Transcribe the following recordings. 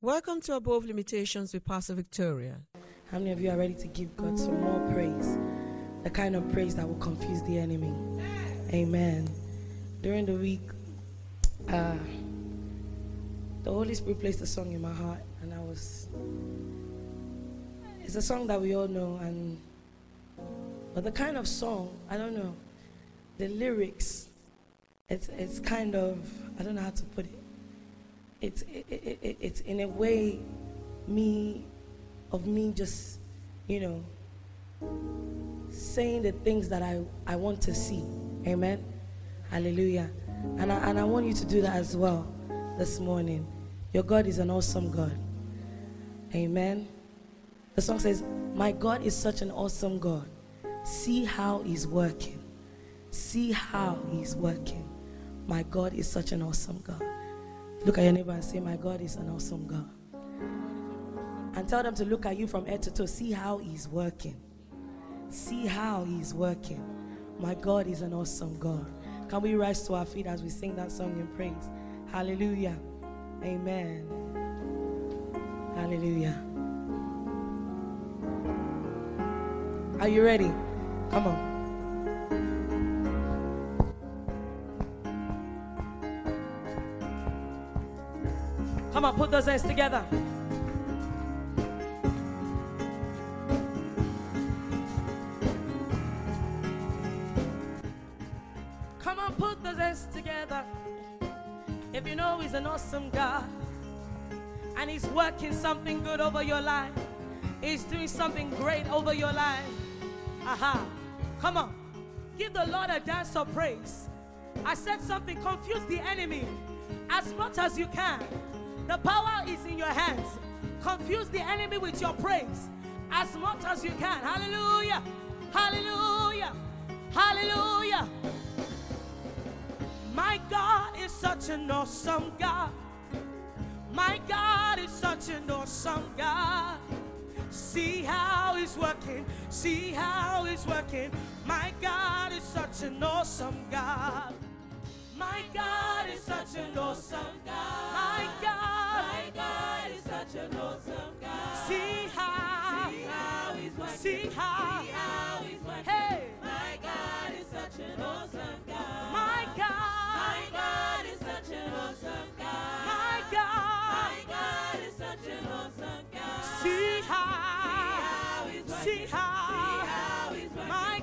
Welcome to Above Limitations with Pastor Victoria. How many of you are ready to give God some more praise? The kind of praise that will confuse the enemy. Amen. During the week, uh, the Holy Spirit placed a song in my heart, and I was. It's a song that we all know, and but the kind of song I don't know. The lyrics, it's it's kind of I don't know how to put it it's it, it, it's in a way me of me just you know saying the things that I, I want to see. Amen. Hallelujah. And I, and I want you to do that as well this morning. Your God is an awesome God. Amen. The song says, My God is such an awesome God. See how He's working. See how He's working. My God is such an awesome God. Look at your neighbor and say, My God is an awesome God. And tell them to look at you from head to toe. See how He's working. See how He's working. My God is an awesome God. Can we rise to our feet as we sing that song in praise? Hallelujah. Amen. Hallelujah. Are you ready? Come on. I'm going to put those hands together. Come on, put those hands together. If you know He's an awesome God and He's working something good over your life, He's doing something great over your life. Aha. Come on. Give the Lord a dance of praise. I said something, confuse the enemy as much as you can. The power is in your hands. Confuse the enemy with your praise as much as you can. Hallelujah. Hallelujah. Hallelujah. My God is such an awesome God. My God is such an awesome God. See how He's working. See how He's working. My God is such an awesome God. My God is such an awesome God. My God, my God is such an awesome God. See how, see how he's working. See how, see how he's working. Hey, my God is such an awesome God. My God, my God is such an awesome God. My God, my God is such an awesome God. See how, see how he's working. See how, see how he's working. My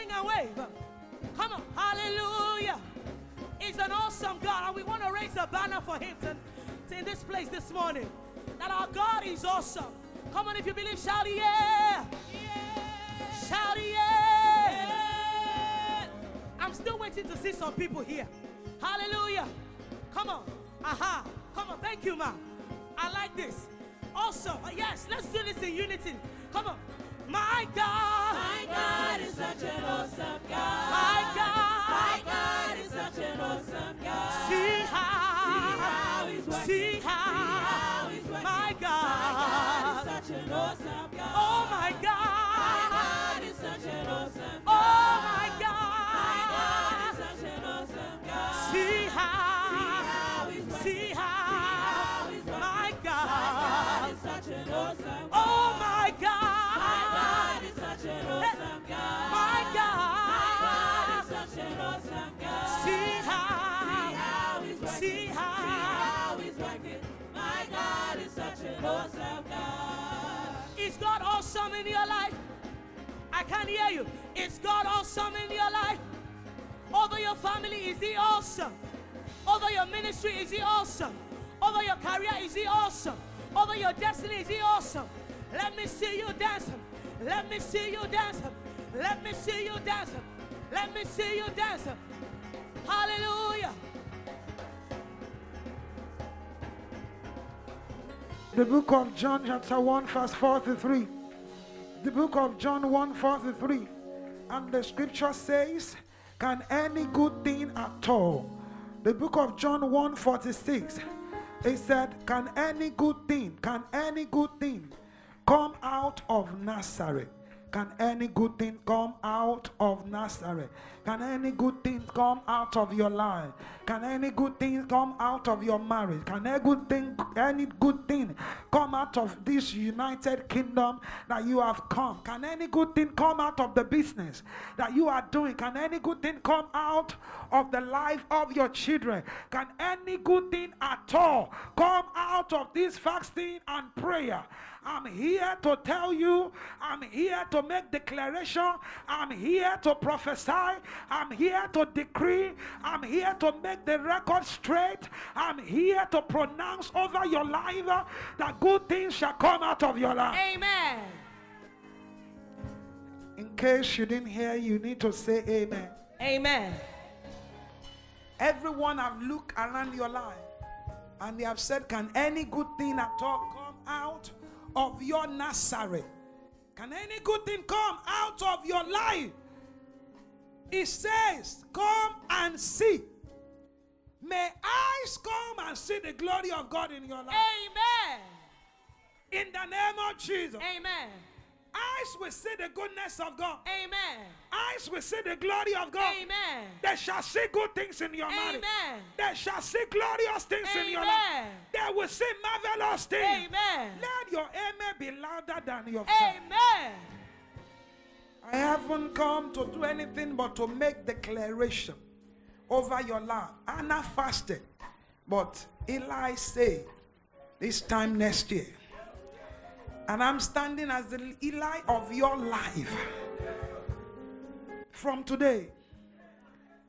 Sing and wave. Come on. Hallelujah. He's an awesome God. And we want to raise a banner for him to, to in this place this morning. That our God is awesome. Come on, if you believe, shout yeah. yeah. Shout yeah. yeah. I'm still waiting to see some people here. Hallelujah. Come on. Aha. Come on. Thank you, ma. I like this. Also, yes, let's do this in unity. Come on. My God. My God is such an awesome God. My God. My God is such an awesome God. See how. See how he's working. See awesome in your life? I can't hear you. Is God awesome in your life? Over your family, is He awesome? Over your ministry, is He awesome? Over your career, is He awesome? Over your destiny, is He awesome? Let me see you dance. Let me see you dance. Let me see you dance. Let me see you dance. Hallelujah. The book of John, chapter 1, verse 4 to 3. The book of John 1, 43. And the scripture says, Can any good thing at all? The book of John 1, 46. It said, Can any good thing, can any good thing come out of Nazareth? Can any good thing come out of Nazareth? Can any good thing come out of your life? Can any good thing come out of your marriage? Can any good thing, any good thing come out of this united kingdom that you have come? Can any good thing come out of the business that you are doing? Can any good thing come out of the life of your children? Can any good thing at all come out of this fasting and prayer? I'm here to tell you, I'm here to make declaration, I'm here to prophesy, I'm here to decree, I'm here to make the record straight, I'm here to pronounce over your life that good things shall come out of your life. Amen. In case you didn't hear, you need to say amen. Amen. Everyone have looked around your life and they have said, Can any good thing at all come out of your Nazareth? Can any good thing come out of your life? It says, Come and see. May eyes come and see the glory of God in your life. Amen. In the name of Jesus. Amen. Eyes will see the goodness of God. Amen. Eyes will see the glory of God. Amen. They shall see good things in your marriage. Amen. They shall see glorious things in your life. They will see marvelous things. Amen. Let your amen be louder than your. Amen. I haven't come to do anything but to make declaration over your life. Anna fasted, but Eli said, this time next year. And I'm standing as the Eli of your life. From today,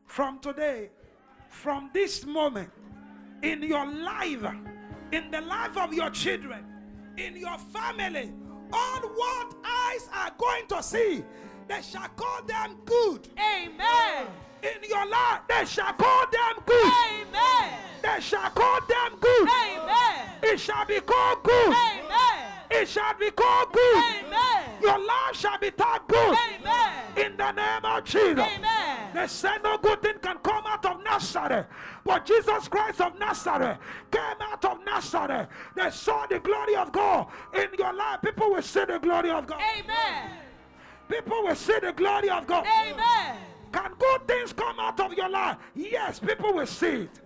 from today, from this moment, in your life, in the life of your children, in your family, all what eyes are going to see, they shall call them good. Amen. In your life, they shall call them good. Amen. They shall call them good. Amen. It shall be called good. Amen. It shall be called good. Amen. Your life shall be taught good. Amen. In the name of Jesus. Amen. They said no good thing can come out of Nazareth. But Jesus Christ of Nazareth came out of Nazareth. They saw the glory of God. In your life, people will see the glory of God. Amen. People will see the glory of God. Amen. Can good things come out of your life? Yes, people will see it.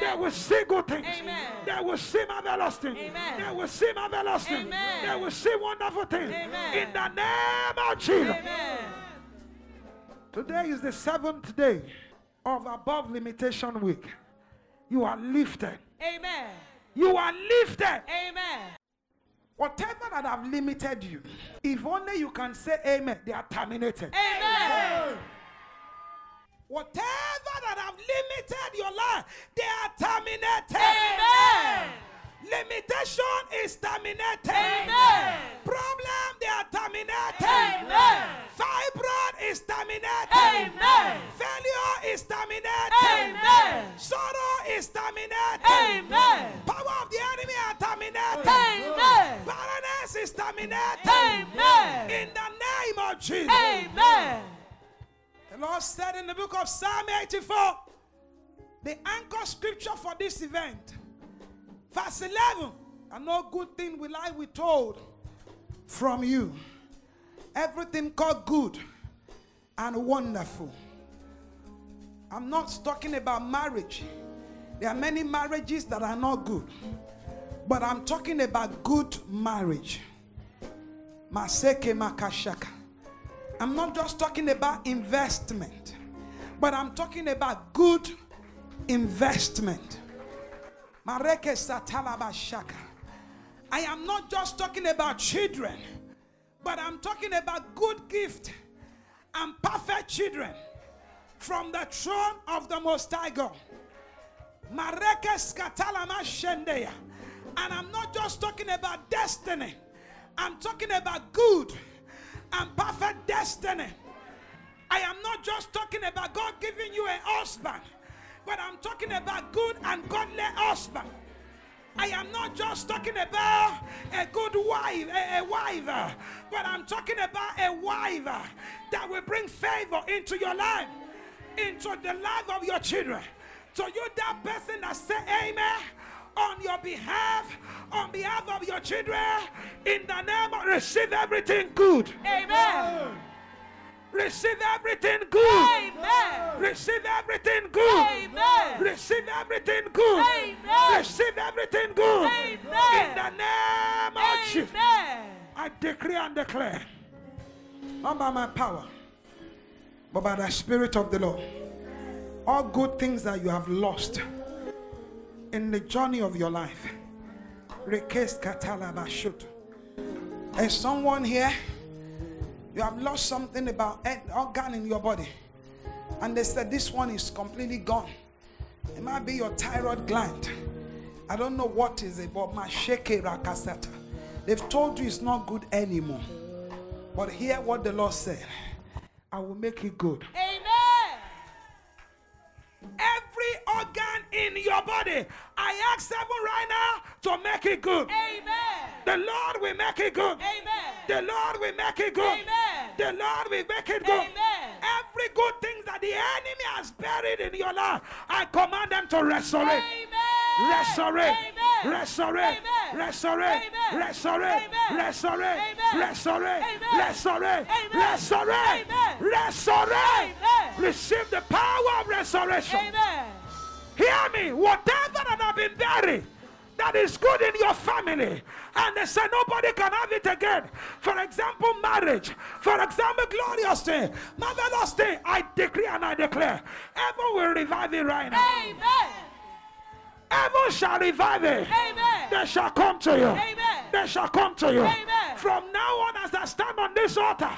They will see good things. Amen. They will see marvelous things. Amen. They will see marvelous things. Amen. They will see wonderful things. Amen. In the name of Jesus. Amen. Today is the seventh day of above limitation week. You are lifted. Amen. You are lifted. Amen. Whatever that have limited you, if only you can say amen, they are terminated. Amen. Whatever that have limited your life, they are terminated. Amen. Limitation is terminated. Amen. Problem, they are terminated. Amen. Fibroid is terminated. Amen. Failure is terminated. Amen. Sorrow is terminated. Amen. Power of the enemy are terminated. Amen. Barrenness is terminated. Amen. In the name of Jesus. Amen. Lord said in the book of Psalm 84, the anchor scripture for this event, verse 11, and no good thing will I withhold from you. Everything called good and wonderful. I'm not talking about marriage. There are many marriages that are not good. But I'm talking about good marriage. Maseke makashaka. I'm not just talking about investment, but I'm talking about good investment. I am not just talking about children, but I'm talking about good gift and perfect children from the throne of the Most High God. And I'm not just talking about destiny, I'm talking about good and perfect destiny. I am not just talking about God giving you a husband, but I'm talking about good and godly husband. I am not just talking about a good wife, a, a wife, but I'm talking about a wife that will bring favor into your life, into the life of your children. So you, that person that say amen on your behalf, on behalf of your children, in the name of receive everything good. Amen. Receive everything good. Amen. Receive everything good. Amen. Receive everything good. Amen. Receive everything good. Amen. In the name of Jesus. I decree and declare, not by my power, but by the Spirit of the Lord, all good things that you have lost in the journey of your life. There's someone here, you have lost something about an organ in your body, and they said this one is completely gone. It might be your thyroid gland. I don't know what is it, but my sheke rakasata. They've told you it's not good anymore. But hear what the Lord said. I will make it good. Amen. Every organ in your body, I ask heaven right now to make it good. Amen. The Lord will make it good. Amen. The Lord will make it good. Amen. The Lord will make it good. Amen. Every good thing that the enemy has buried in your life, I command them to resurrect. Resurrect, resurrect, resurrect, resurrect, resurrect, resurrect, resurrect, resurrect, resurrect. Receive the power of resurrection. Amen. Hear me. Whatever that have been buried that is good in your family, and they say nobody can have it again. For example, marriage. For example, glorious day, marvelous day. I decree and I declare, heaven will revive it right now. Amen. Heaven shall revive it. Amen. They shall come to you. Amen. They shall come to you. Amen. From now on, as I stand on this altar,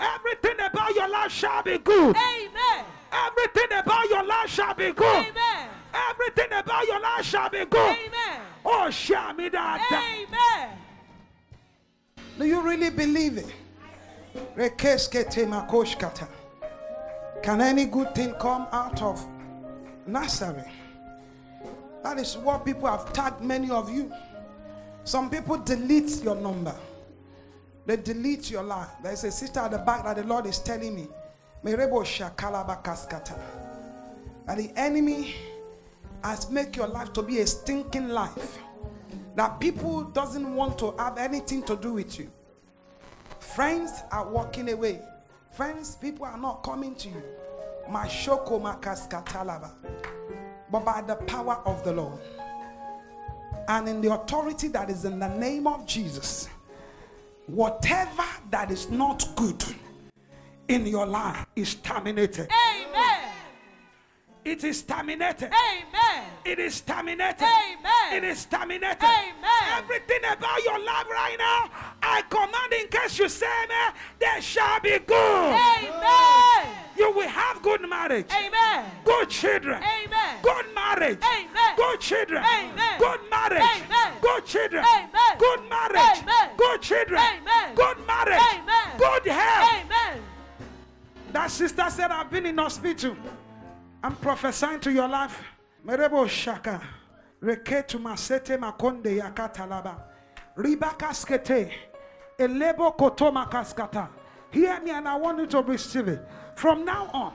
everything about your life shall be good. Amen. Everything about your life shall be good. Amen. Everything about your life shall be good. Amen. Oh, shall me that. Amen. Do you really believe it? Can any good thing come out of Nazareth? That is what people have tagged many of you. Some people delete your number. They delete your life. There's a sister at the back that the Lord is telling me. Merebo shakalaba kaskata. That the enemy has made your life to be a stinking life. That people doesn't want to have anything to do with you. Friends are walking away. Friends, people are not coming to you. Mashoko makaskatalaba. But by the power of the Lord and in the authority that is in the name of Jesus, whatever that is not good in your life is terminated. Amen. It is terminated. Amen. It is terminated. Amen. It is terminated. Amen. Everything about your life right now, I command in case you say me, there shall be good. Amen. You will have good marriage, Amen. good children, Amen. good marriage, Amen. good children, Amen. good marriage, Amen. good children, Amen. good marriage, Amen. good children, Amen. good marriage, Amen. good health. Amen. That sister said, I've been in hospital. I'm prophesying to your life. Merebo shaka. Reketu masete makonde yakatalaba. Ribakaskete. Elebo koto makaskata. Hear me and I want you to receive it. From now on,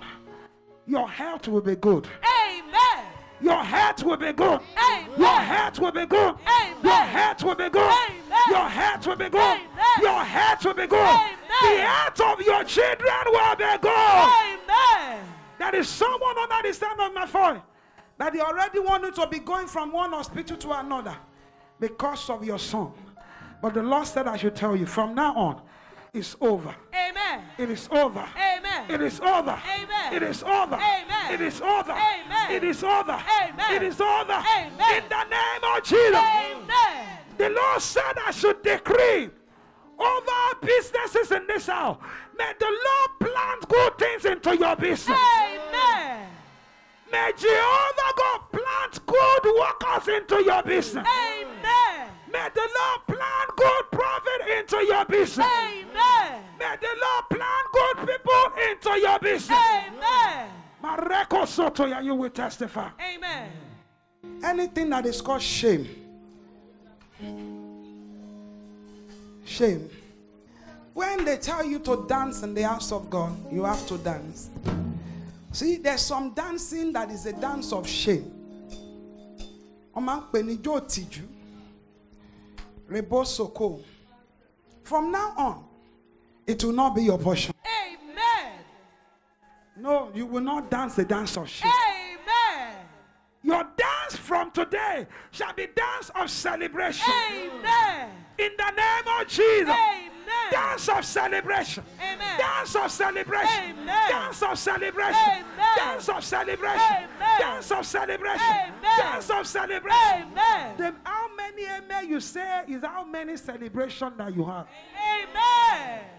your health will be good. Amen. Your health will be good. Amen. Your health will be good. Amen. Your health will be good. Amen. Your health will be good. Amen. Your health will be good. Amen. The health of your children will be good. Amen. There is someone under the sound of my voice that they already wanted to be going from one hospital to another because of your son. But the Lord said, I should tell you, from now on, it's over. Amen. It is over. Amen. It is over. Amen. It is over. Amen. It is over. Amen. It is over. Amen. It is over. Amen. In the name of Jesus. Amen. The Lord said I should decree over our businesses in this house. May the Lord plant good things into your business. Amen. May Jehovah God plant good workers into your business. Amen. May the Lord plant good profit into your business. Amen. May the Lord plant good people into your business. Amen. Mareko Sotoya, you will testify. Amen. Anything that is called shame, shame. When they tell you to dance in the house of God, you have to dance. See, there's some dancing that is a dance of shame. Ọmọ ń pè ní ijó From now on, it will not be your portion. Amen. No, you will not dance the dance of shame. Amen. Your dance from today shall be dance of celebration. Amen. In the name of Jesus. Amen. Dance of celebration. Amen. Dance of celebration. Amen. Dance of celebration. Amen. Dance of celebration. Amen. Dance of celebration. Amen. Dance of celebration. Amen. Then how many amen you say is how many celebration that you have. Amen.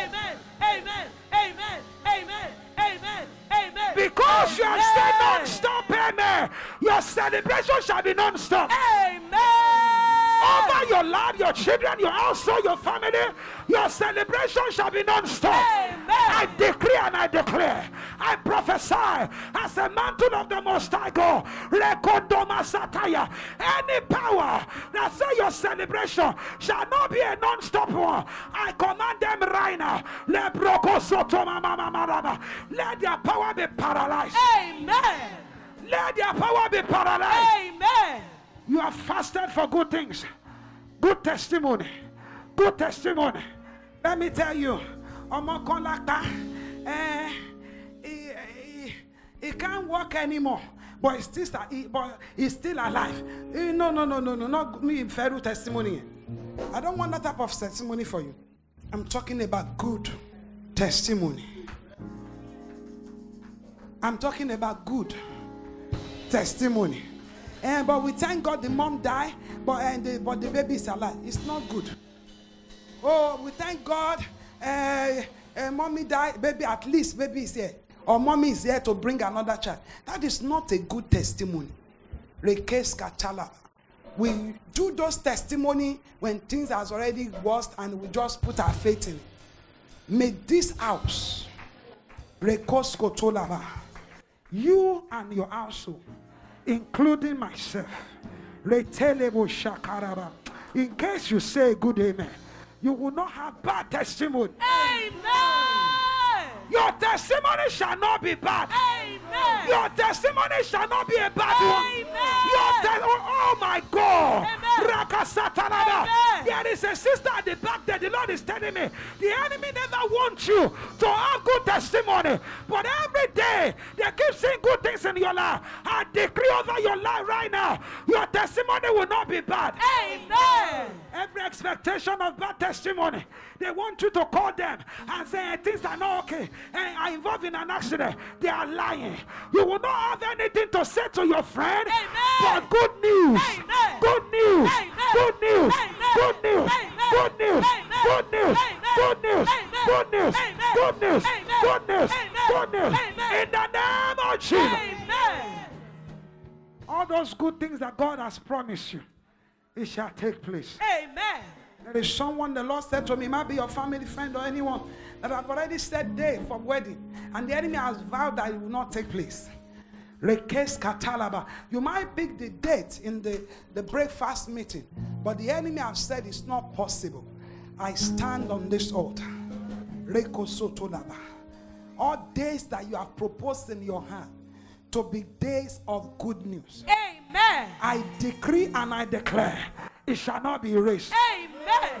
Amen. Amen. Amen. Amen. Amen. Amen. Because you have said non-stop amen, your celebration shall be non-stop. Amen. Over your life, your children, your household, your family, your celebration shall be non-stop. Amen. I decree and I declare, I prophesy as a mantle of the Most High God. Sataya. Any power that say your celebration shall not be a non-stop one, I command them right now. Lebroko sotoma mama. Let their power be paralyzed. Amen. Let their power be paralyzed. Amen. You have fasted for good things, good testimony, good testimony. Let me tell you, ọmọ kan lápá, he, he, he can't walk anymore. But he's still, he, but he's still alive. Eh, no, no, no, no, no, not me federal testimony. I don't want that type of testimony for you. I'm talking about good testimony. I'm talking about good testimony. Eh, but we thank God the mom died, but, and the, but the baby is alive. It's not good. Oh, we thank God. Uh, uh, mommy died, baby at least baby is here. Or mommy is here to bring another child. That is not a good testimony. We do those testimony when things has already worse and we just put our faith in it. May this house, you and your household, including myself. In case you say good amen, you will not have bad testimony. Amen. Your testimony shall not be bad. Amen. Your testimony shall not be a bad one. Your te- oh, oh my God. Amen. Amen. There is a sister at the back there. The Lord is telling me the enemy never wants you to have good testimony. But every day they keep saying good things in your life. I decree over your life right now. Your testimony will not be bad. Amen. Every expectation of bad testimony, they want you to call them and say "Eh, things are not okay and are involved in an accident. They are lying. You will not have anything to say to your friend, Amen. but good news. Amen. Good news. Amen. Good news. Good news. Good news. Good news. Amen. Good news. Amen. Good news. Amen. Good news. Amen. Good news. Good news. In the name of Jesus. Amen. All those good things that God has promised you, it shall take place. Amen. There is someone the Lord said to me, it might be your family friend or anyone, that I've already set day for wedding, and the enemy has vowed that it will not take place. Rekes katalaba. You might pick the date in the, the breakfast meeting, but the enemy has said it's not possible. I stand on this altar. Reko sotolaba. All days that you have proposed in your hand to be days of good news. Amen. I decree and I declare it shall not be erased. Amen.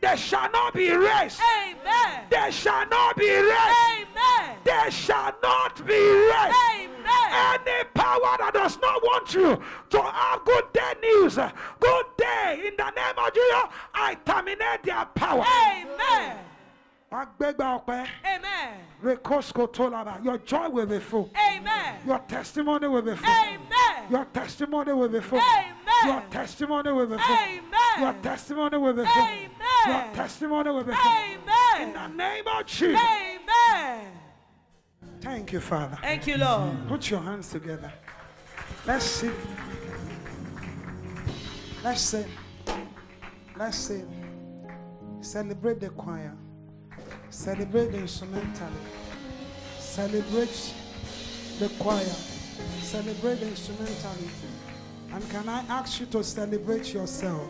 They shall not be erased. Amen. They shall not be erased. Amen. They shall not be erased. Amen. Any power that does not want you to have good day news, good day in the name of Jesus, I terminate their power. Amen. Amen. Your joy will be full. Amen. Your testimony will be full. Amen. Your testimony will be full. Amen. Your testimony will be full. Amen. Your testimony will be full. Amen. Your testimony will be full. Amen. In the name of Jesus. Amen. Thank you, Father. Thank you, Lord. Put your hands together. Let's sing. Let's sing. Let's sing. Celebrate the choir. Celebrate the instrumental. Celebrate the choir. Celebrate the instrumental. And can I ask you to celebrate yourself?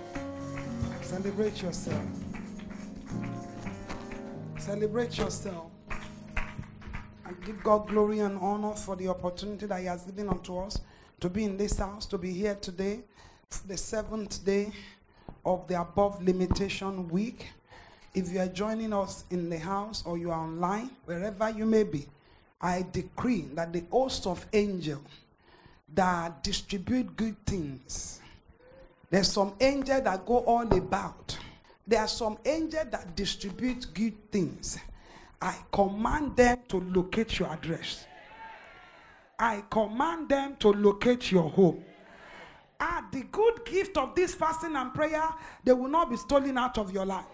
Celebrate yourself. Celebrate yourself. And give God glory and honor for the opportunity that He has given unto us to be in this house, to be here today, the seventh day of the above limitation week. If you are joining us in the house or you are online, wherever you may be, I decree that the host of angels that distribute good things, there's some angels that go all about. There are some angels that distribute good things. I command them to locate your address. I command them to locate your home. Ah, the good gift of this fasting and prayer, they will not be stolen out of your life.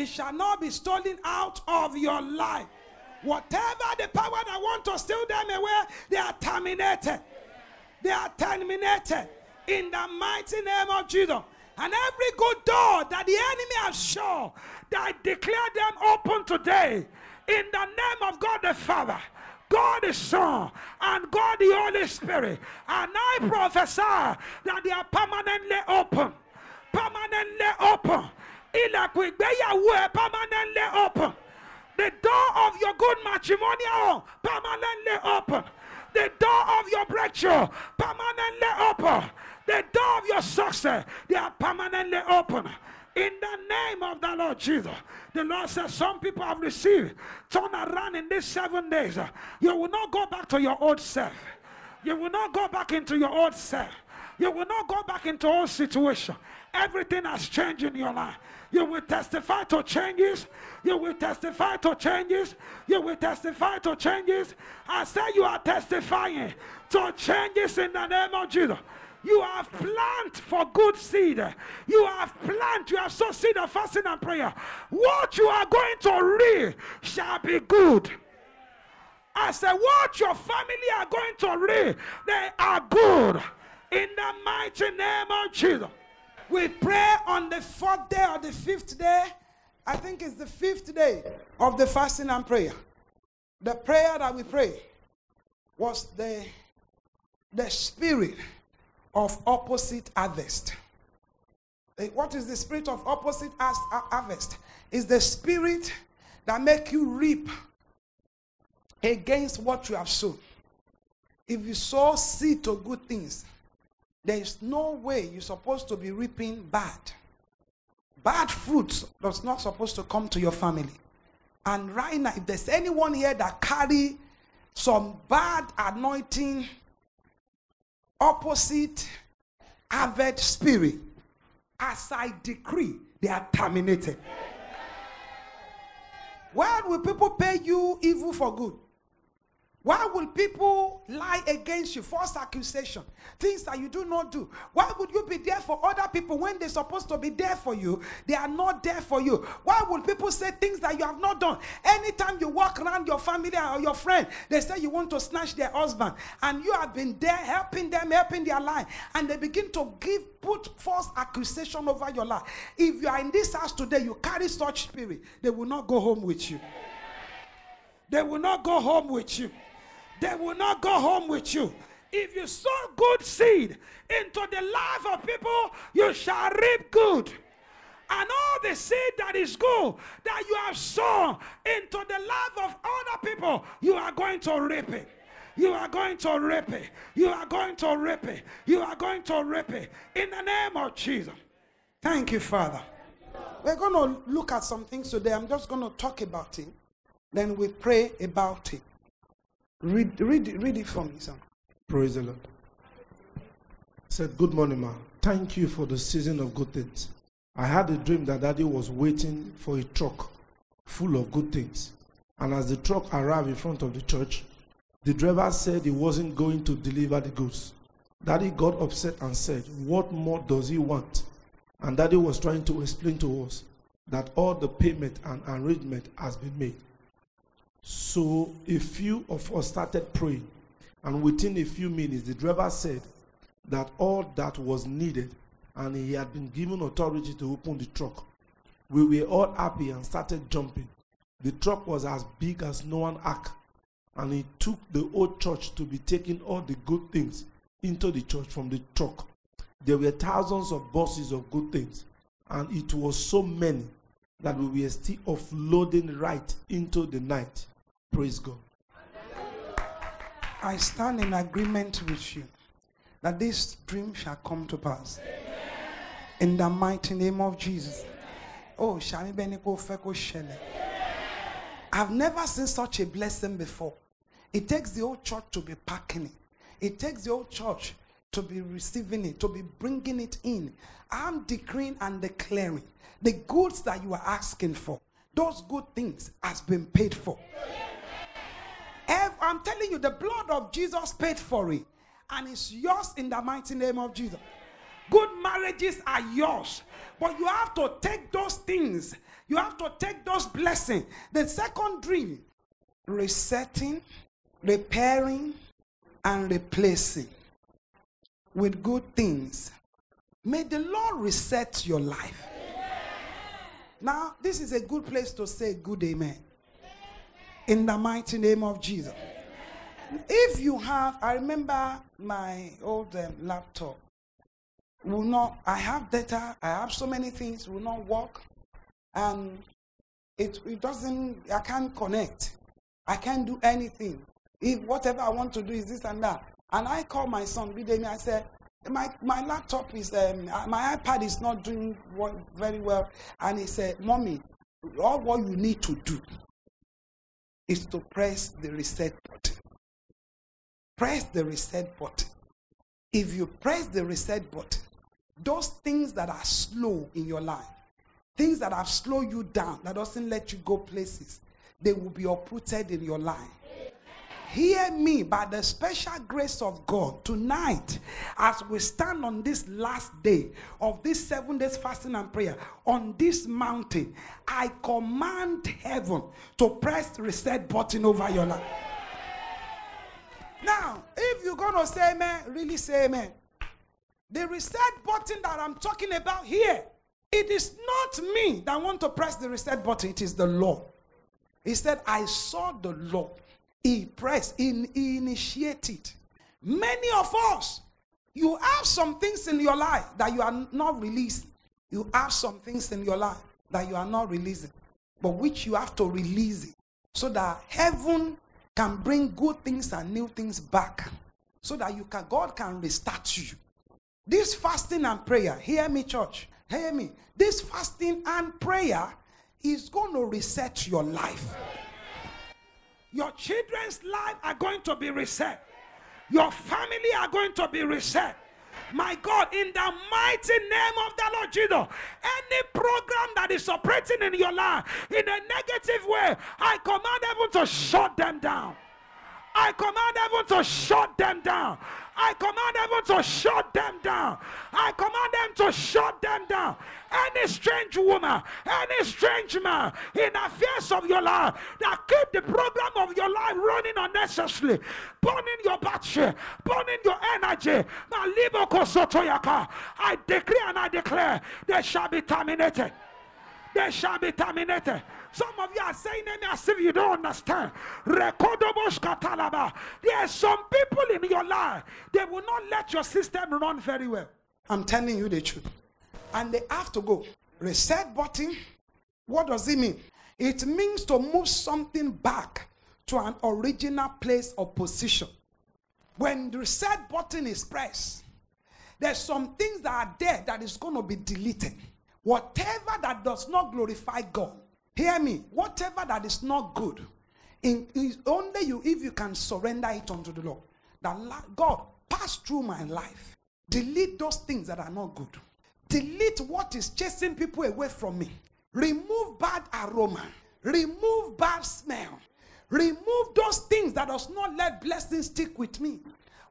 It shall not be stolen out of your life. Whatever the power that want to steal them away, they are terminated. They are terminated in the mighty name of Jesus. And every good door that the enemy has shut, that I declare them open today in the name of God the Father. God the Son and God the Holy Spirit. And I prophesy that they are permanently open. Permanently open. Permanently open. The door of your good matrimonial permanently open. The door of your breakthrough permanently open. The door of your success they are permanently open. In the name of the Lord Jesus, the Lord says some people have received. Turn around in these seven days. You will not go back to your old self. You will not go back into your old self. You will not go back into old situation. Everything has changed in your life. You will testify to changes. You will testify to changes. You will testify to changes. I say you are testifying to changes in the name of Jesus. You have planted for good seed. You have planted, you have sowed seed of fasting and prayer. What you are going to reap shall be good. I said, what your family are going to reap, they are good. In the mighty name of Jesus. We pray on the fourth day or the fifth day. I think it's the fifth day of the fasting and prayer. The prayer that we pray was the, the spirit of opposite harvest. Eh, What is the spirit of opposite harvest? Is the spirit that make you reap against what you have sown. If you sow seed to good things, there is no way you're supposed to be reaping bad. Bad fruits does not supposed to come to your family. And right now, if there's anyone here that carry some bad anointing, opposite harvest spirit, as I decree, they are terminated. Why will people pay you evil for good? Why will people lie against you? False accusation. Things that you do not do. Why would you be there for other people when they're supposed to be there for you? They are not there for you. Why would people say things that you have not done? Anytime you walk around your family or your friend, they say you want to snatch their husband, and you have been there helping them, helping their life, and they begin to give put false accusation over your life. If you are in this house today, you carry such spirit, they will not go home with you. They will not go home with you. They will not go home with you. If you sow good seed into the life of people, you shall reap good. And all the seed that is good that you have sown into the life of other people, you are going to reap it. You are going to reap it. You are going to reap it. You are going to reap it. In the name of Jesus. Thank you, Father. We're going to look at some things today. I'm just going to talk about it. Then we pray about it. Read, read, read it for me, son. Praise the Lord. Said, Good morning, ma. Thank you for the season of good things. I had a dream that daddy was waiting for a truck full of good things. And as the truck arrived in front of the church, the driver said he wasn't going to deliver the goods. Daddy got upset and said, What more does he want? And daddy was trying to explain to us that all the payment and arrangement has been made. So a few of us started praying, and within a few minutes, the driver said that all that was needed, and he had been given authority to open the truck. We were all happy and started jumping. The truck was as big as Noah's Ark, and it took the old church to be taking all the good things into the church from the truck. There were thousands of boxes of good things, and it was so many that we were still offloading right into the night. Praise God. I stand in agreement with you that this dream shall come to pass. In the mighty name of Jesus. Oh, Shami Beniko Feko Shele. I've never seen such a blessing before. It takes the old church to be packing it. It takes the old church to be receiving it, to be bringing it in. I'm decreeing and declaring the goods that you are asking for, those good things has been paid for. Ev- I'm telling you, the blood of Jesus paid for it, and it's yours in the mighty name of Jesus. Good marriages are yours, but you have to take those things. You have to take those blessings. The second dream, resetting, repairing, and replacing with good things. May the Lord reset your life. Now, this is a good place to say good amen. In the mighty name of Jesus. If you have, I remember my old um, laptop will not, I have data, I have so many things, will not work. And it, it doesn't, I can't connect. I can't do anything. If whatever I want to do is this and that. And I call my son, Bidemi, I said, my, my laptop is, um, uh, my iPad is not doing very well. And he said, Mommy, all what you need to do is to press the reset button. Press the reset button. If you press the reset button, those things that are slow in your life, things that have slowed you down, that doesn't let you go places, they will be uprooted in your life. Hear me by the special grace of God tonight as we stand on this last day of this seven days fasting and prayer on this mountain. I command heaven to press reset button over your life. Now, if you're going to say amen, really say amen. The reset button that I'm talking about here, it is not me that want to press the reset button, it is the Lord. He said, I saw the Lord. He pressed, he, he initiated. Many of us, you have some things in your life that you are not releasing. You have some things in your life that you are not releasing, but which you have to release it so that heaven can bring good things and new things back so that you can God can restart you. This fasting and prayer, hear me, church, hear me. This fasting and prayer is going to reset your life. Your children's life are going to be reset. Your family are going to be reset. My God, in the mighty name of the Lord Jesus, any program that is operating in your life in a negative way, I command heaven to shut them down. I command heaven to shut them down. I command heaven to shut them down. I command them to shut them down. Any strange woman, any strange man in affairs of your life that keep the program of your life running unnecessarily, burning your battery, burning your energy. I decree and I declare they shall be terminated they shall be terminated. Some of you are saying them as if you don't understand. There are some people in your life, they will not let your system run very well. I'm telling you the truth. And they have to go. Reset button. What does it mean? It means to move something back to an original place or position. When the reset button is pressed, there's some things that are there that is going to be deleted. Whatever that does not glorify God, hear me, whatever that is not good, in, is only you if you can surrender it unto the Lord. That la- God pass through my life, delete those things that are not good, delete what is chasing people away from me, remove bad aroma, remove bad smell, remove those things that does not let blessings stick with me.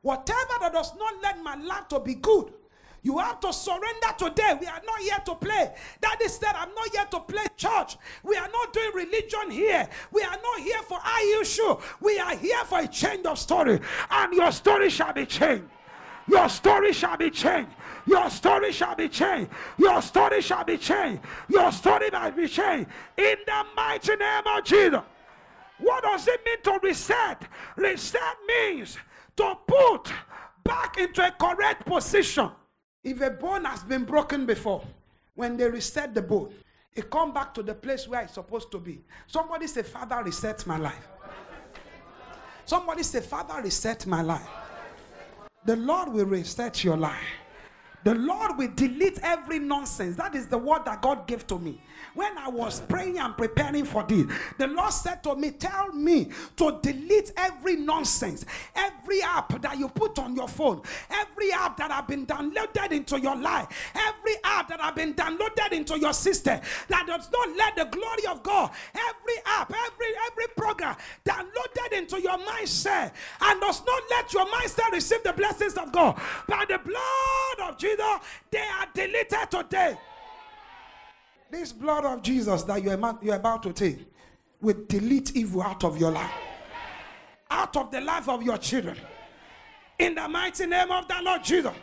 Whatever that does not let my life to be good, You have to surrender today. We are not here to play. Daddy said, I'm not here to play church. We are not doing religion here. We are not here for issue. We are here for a change of story. And your story shall be changed. Your story shall be changed. Your story shall be changed. Your story shall be changed. Your story shall be changed. In the mighty name of Jesus. What does it mean to reset? Reset means to put back into a correct position. If a bone has been broken before, when they reset the bone, it come back to the place where it's supposed to be. Somebody say, Father, reset my life. Somebody say, Father, reset my life. The Lord will reset your life. The Lord will delete every nonsense. That is the word that God gave to me. When I was praying and preparing for this, the Lord said to me, Tell me to delete every nonsense, every app that you put on your phone, every app that have been downloaded into your life, every app that have been downloaded into your system that does not let the glory of God, every app, every every program downloaded into your mindset and does not let your mindset receive the blessings of God. By the blood of Jesus, they are deleted today. This blood of Jesus that you're about, you're about to take will delete evil out of your life, out of the life of your children. In the mighty name of the Lord Jesus.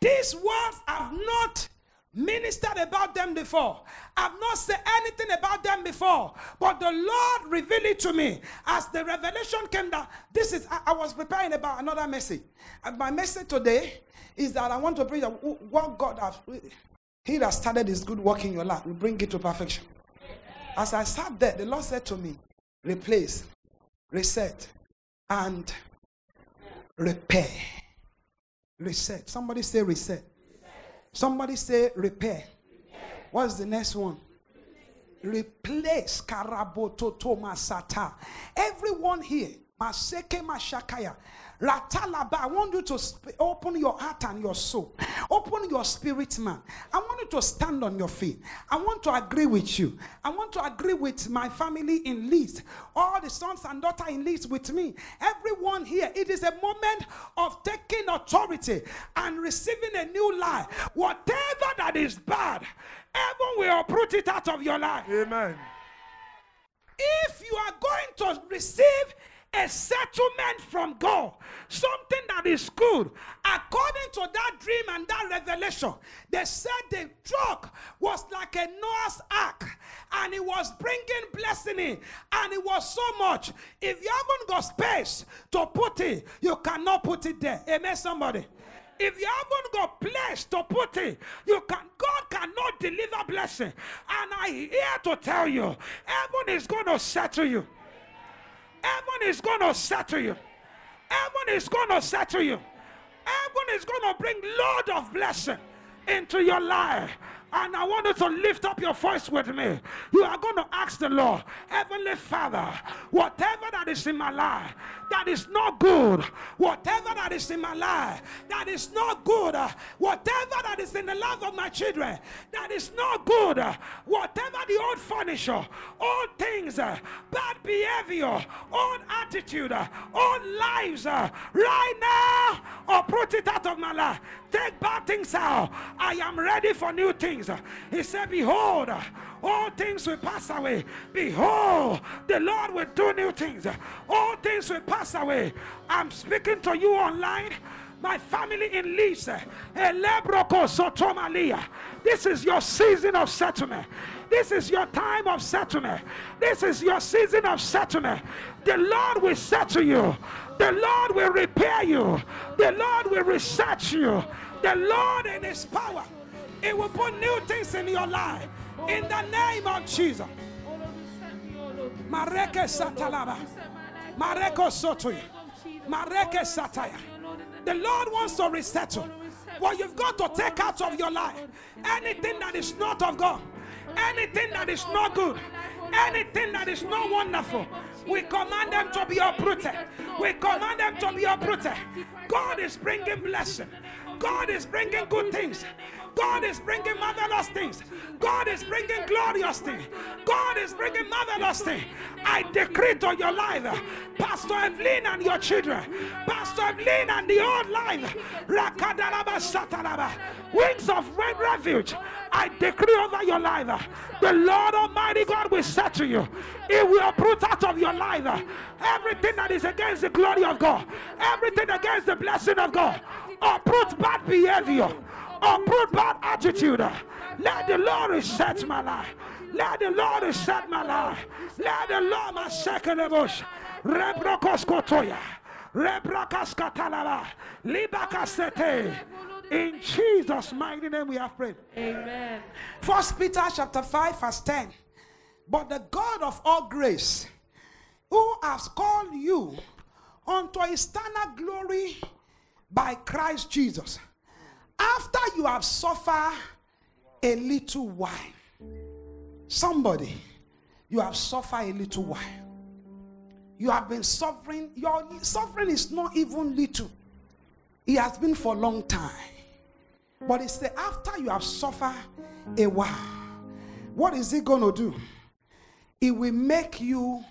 These words have not ministered about them before. I've not said anything about them before. But the Lord revealed it to me as the revelation came down. This is, I, I was preparing about another message. And my message today is that I want to bring what God has he that started his good work in your life will bring it to perfection. As I sat there, the Lord said to me, replace, reset, and repair. Reset. Somebody say reset. Somebody say repair. What's the next one? Replace Karaboto masata. Everyone here, maseke mashakaya. Ratalaba, I want you to sp- open your heart and your soul. Open your spirit, man. I want you to stand on your feet. I want to agree with you. I want to agree with my family in Leeds. All the sons and daughters in Leeds with me. Everyone here. It is a moment of taking authority and receiving a new life. Whatever that is bad, heaven will uproot it out of your life. Amen. If you are going to receive a settlement from God, something that is good. According to that dream and that revelation, they said the truck was like a Noah's ark and it was bringing blessing in, and it was so much. If you haven't got space to put it, you cannot put it there. Amen, somebody. If you haven't got place to put it, you can God cannot deliver blessing. And I here to tell you, heaven is going to settle you. Heaven is going to settle you. Heaven is going to settle you. Heaven is going to bring load of blessing into your life. And I want you to lift up your voice with me. You are going to ask the Lord, Heavenly Father, whatever that is in my life that is not good, whatever that is in my life that is not good, whatever that is in the life of my children that is not good, whatever the old furniture, old things, bad behavior, old attitude, old lives, right now, uproot it out of my life. Take bad things out. I am ready for new things. He said, Behold, all things will pass away. Behold, the Lord will do new things. All things will pass away. I'm speaking to you online my family in Leeds, This is your season of settlement. This is your time of settlement. This is your season of settlement. The Lord will settle you. The Lord will repair you. The Lord will research you. The Lord in His power, He will put new things in your life. In the name of Jesus. Mareke satalaba. Mareko sotoy. Mareke sataya. The Lord wants to resettle. What you've got to take out of your life. Anything that is not of God. Anything that is not good. Anything that is not wonderful. We command them to be uprooted. We command them to be uprooted. God is bringing blessing. God is bringing good things. God is bringing marvelous things. God is bringing glorious things. God is bringing marvelous things. I decree to your life, Pastor Evelyn and your children, Pastor Evelyn and the old life, Rakadalaba Satalaba, wings of red refuge. I decree over your life, the Lord Almighty God will set to you. He will uproot out of your life everything that is against the glory of God, everything against the blessing of God. Uproot bad behavior, uproot bad attitude. Let the Lord reset my life. Let the Lord reset my life. Let the Lord my second bush. Rebrokos kotoya. Rebrakas katalaba. Libakasete. In Jesus' mighty name we have prayed. Amen. First Peter chapter 5, verse 10. But the God of all grace, who has called you unto a eternal glory by Christ Jesus, after you have suffered a little while. Somebody, you have suffered a little while. You have been suffering. Your suffering is not even little. It has been for a long time. But it's the after you have suffered a while, what is it going to do? It will make you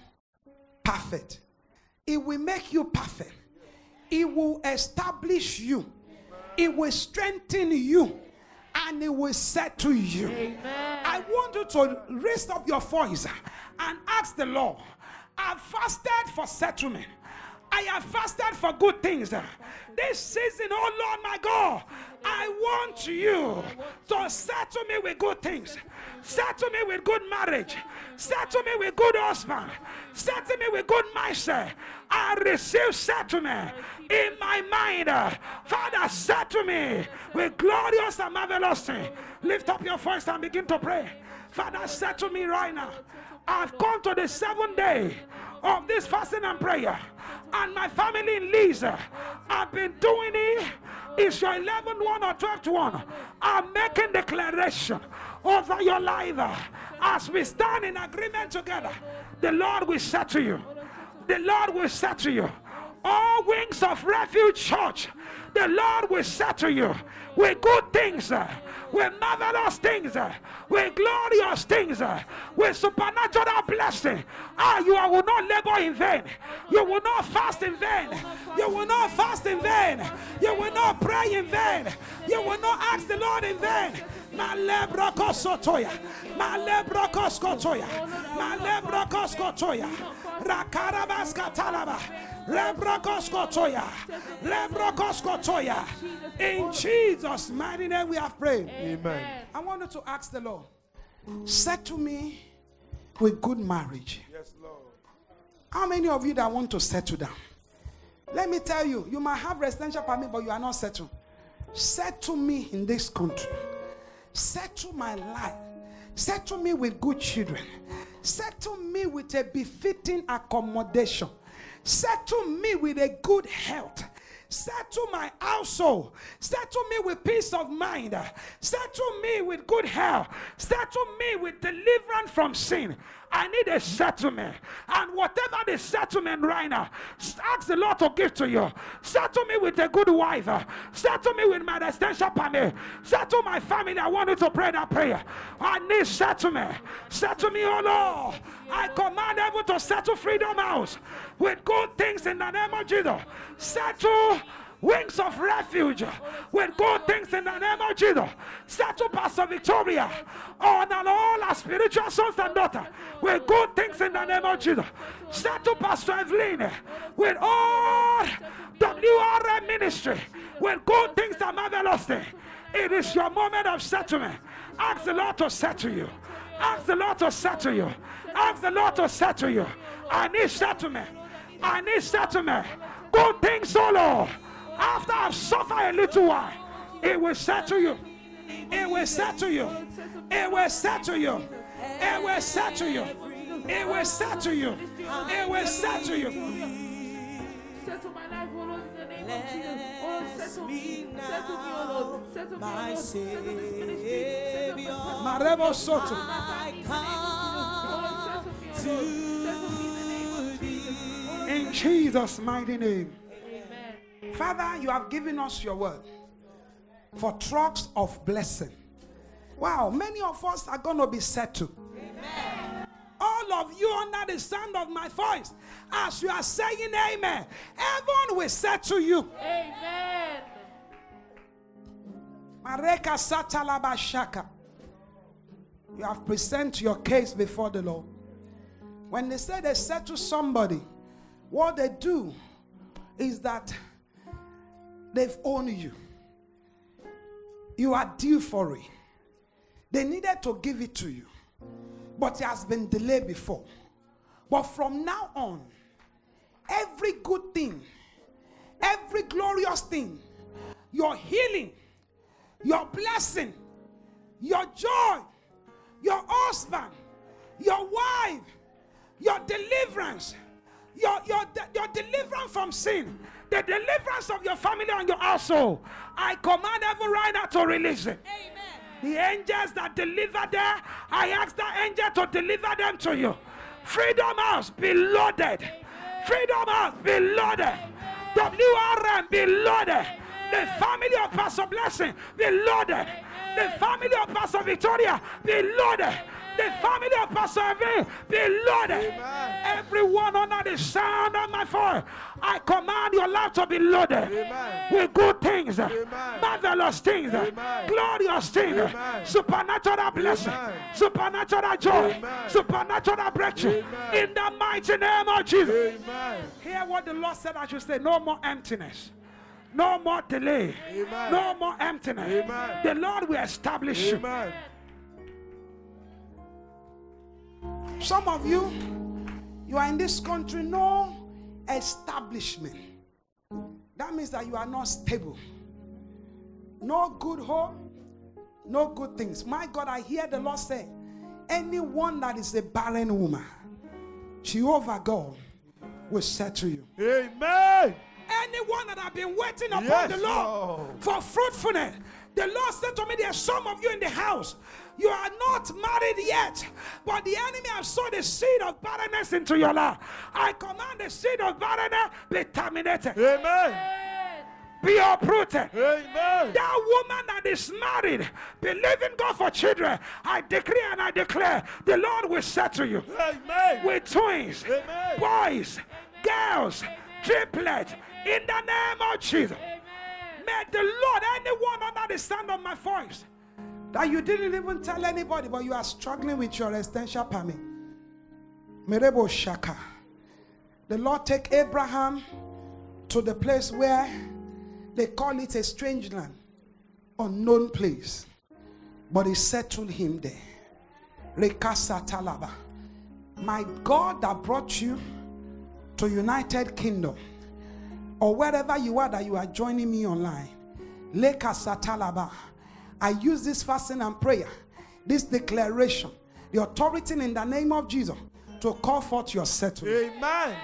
perfect. It will make you perfect. It will establish you. It will strengthen you. And it will settle you. I want you to raise up your voice and ask the Lord. I fasted for settlement. I have fasted for good things. This season, oh Lord my God, I want you to settle me with good things. Settle me with good marriage. Settle me with good husband. Settle me with good mindset. I receive settlement in my mind. Uh, Father, said to me with glorious and marvelous things. Lift up your voice and begin to pray. Father, said to me right now. I've come to the seventh day of this fasting and prayer. And my family in Leeds, uh, I've been doing it. It's your 11th one or 12th one. I'm making declaration over your life. Uh, as we stand in agreement together, the Lord will settle you. The Lord will settle you. All wings of refuge church, the Lord will settle you with good things, uh, with marvelous things, uh, with glorious things, uh, with supernatural blessing. Ah, you will not labor in vain. You will not fast in vain. You will not fast in vain. You will not pray in vain. You will not ask the Lord in vain. Malebrokosotoya. Malebrokoskotoya. Malebrokoskotoya. Rakarabaskatalaba. Lebrokoskotoya. Lebrokoskotoya. In Jesus' mighty name we have prayed. Amen. I wanted to ask the Lord, settle me with good marriage. Yes, Lord. How many of you that want to settle down? Let me tell you, you might have residential permit, but you are not settled. Settle me in this country. Settle my life. Settle me with good children. Settle me with a befitting accommodation. Settle me with a good health. Settle my household. Settle me with peace of mind. Settle me with good health. Settle me with deliverance from sin. I need a settlement. And whatever the settlement right now, ask the Lord to give to you. Settle me with a good wife. Settle me with my residential permit. Settle my family. I want you to pray that prayer. I need settlement. Settle me, oh Lord. I command heaven to settle freedom house with good things in the name of Jesus. Settle wings of refuge with good things in the name of Jesus. Settle Pastor Victoria on and all our spiritual sons and daughters with good things in the name of Jesus. Settle Pastor Evelyn with all the WRM ministry with good things and marvelous things. It is your moment of settlement. Ask the Lord to settle you. Ask the Lord to settle you. Ask the Lord to settle you. I need settlement. I need settlement. Good things, oh Lord. After I've suffered a little while, it will settle you. It will settle you. It will settle you. It will settle you. It will settle you. It will settle you. Settle my life, oh Lord, in the name of Jesus. Oh, settle me. Settle me, oh Lord. Settle me, oh Lord. Settle this ministry. Settle my family. Marebo Soto. Settle me, Lord. Settle me in the name of Jesus. Oh in Jesus' mighty name. Father, you have given us your word. for trucks of blessing. Wow, many of us are going to be settled. Amen. All of you under the sound of my voice, as you are saying amen, heaven will settle you. Amen. Mareka satalabashaka. You have presented your case before the Lord. When they say they settle somebody, what they do is that they've owned you. You are due for it. They needed to give it to you, but it has been delayed before. But from now on, every good thing, every glorious thing, your healing, your blessing, your joy, your husband, your wife, your deliverance, your, your, your deliverance from sin, the deliverance of your family and your household. I command every now to release it. The angels that deliver there, I ask the angel to deliver them to you. Freedom House be loaded. Freedom House be loaded. WRM be loaded. The family of Pastor Blessing be loaded. The family of Pastor Victoria be loaded. The family of Pastor Evan be loaded. Everyone under the sound of my voice, I command your life to be loaded Amen. with good things, Amen. marvelous things, Amen. glorious things, Amen. supernatural blessing, Amen. supernatural joy, Amen. supernatural breakthrough. In the mighty name of Jesus. Amen. Hear what the Lord said I should say. No more emptiness. No more delay. Amen. No more emptiness. Amen. The Lord will establish you. Some of you, you are in this country, no establishment. That means that you are not stable. No good home, no good things. My God, I hear the Lord say, anyone that is a barren woman, she Jehovah God will settle you. Amen. Anyone that have been waiting upon Yes, the Lord Lord. for fruitfulness, the Lord said to me, There are some of you in the house. You are not married yet, but the enemy has sowed the seed of barrenness into your life. I command the seed of barrenness be terminated, Amen. be uprooted. Amen. That woman that is married, believing God for children, I decree and I declare the Lord will settle you Amen. with twins, Amen. boys, girls, triplets, in the name of Jesus. Amen. May the Lord, anyone under the sound of my voice, that you didn't even tell anybody, but you are struggling with your residential permit. Merebo Shaka. The Lord take Abraham to the place where they call it a strange land, unknown place. But he settled him there. Rekasa Talaba. My God that brought you to United Kingdom or wherever you are that you are joining me online. Leka Satalaba. I use this fasting and prayer, this declaration, the authority in the name of Jesus to call forth your settlement. Amen.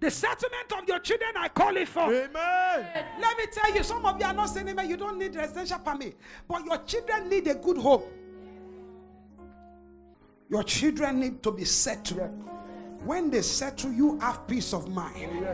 The settlement of your children, I call it for. Amen. Let me tell you, some of you are not saying amen. You don't need residential permit, but your children need a good home. Your children need to be settled. When they settle, you have peace of mind.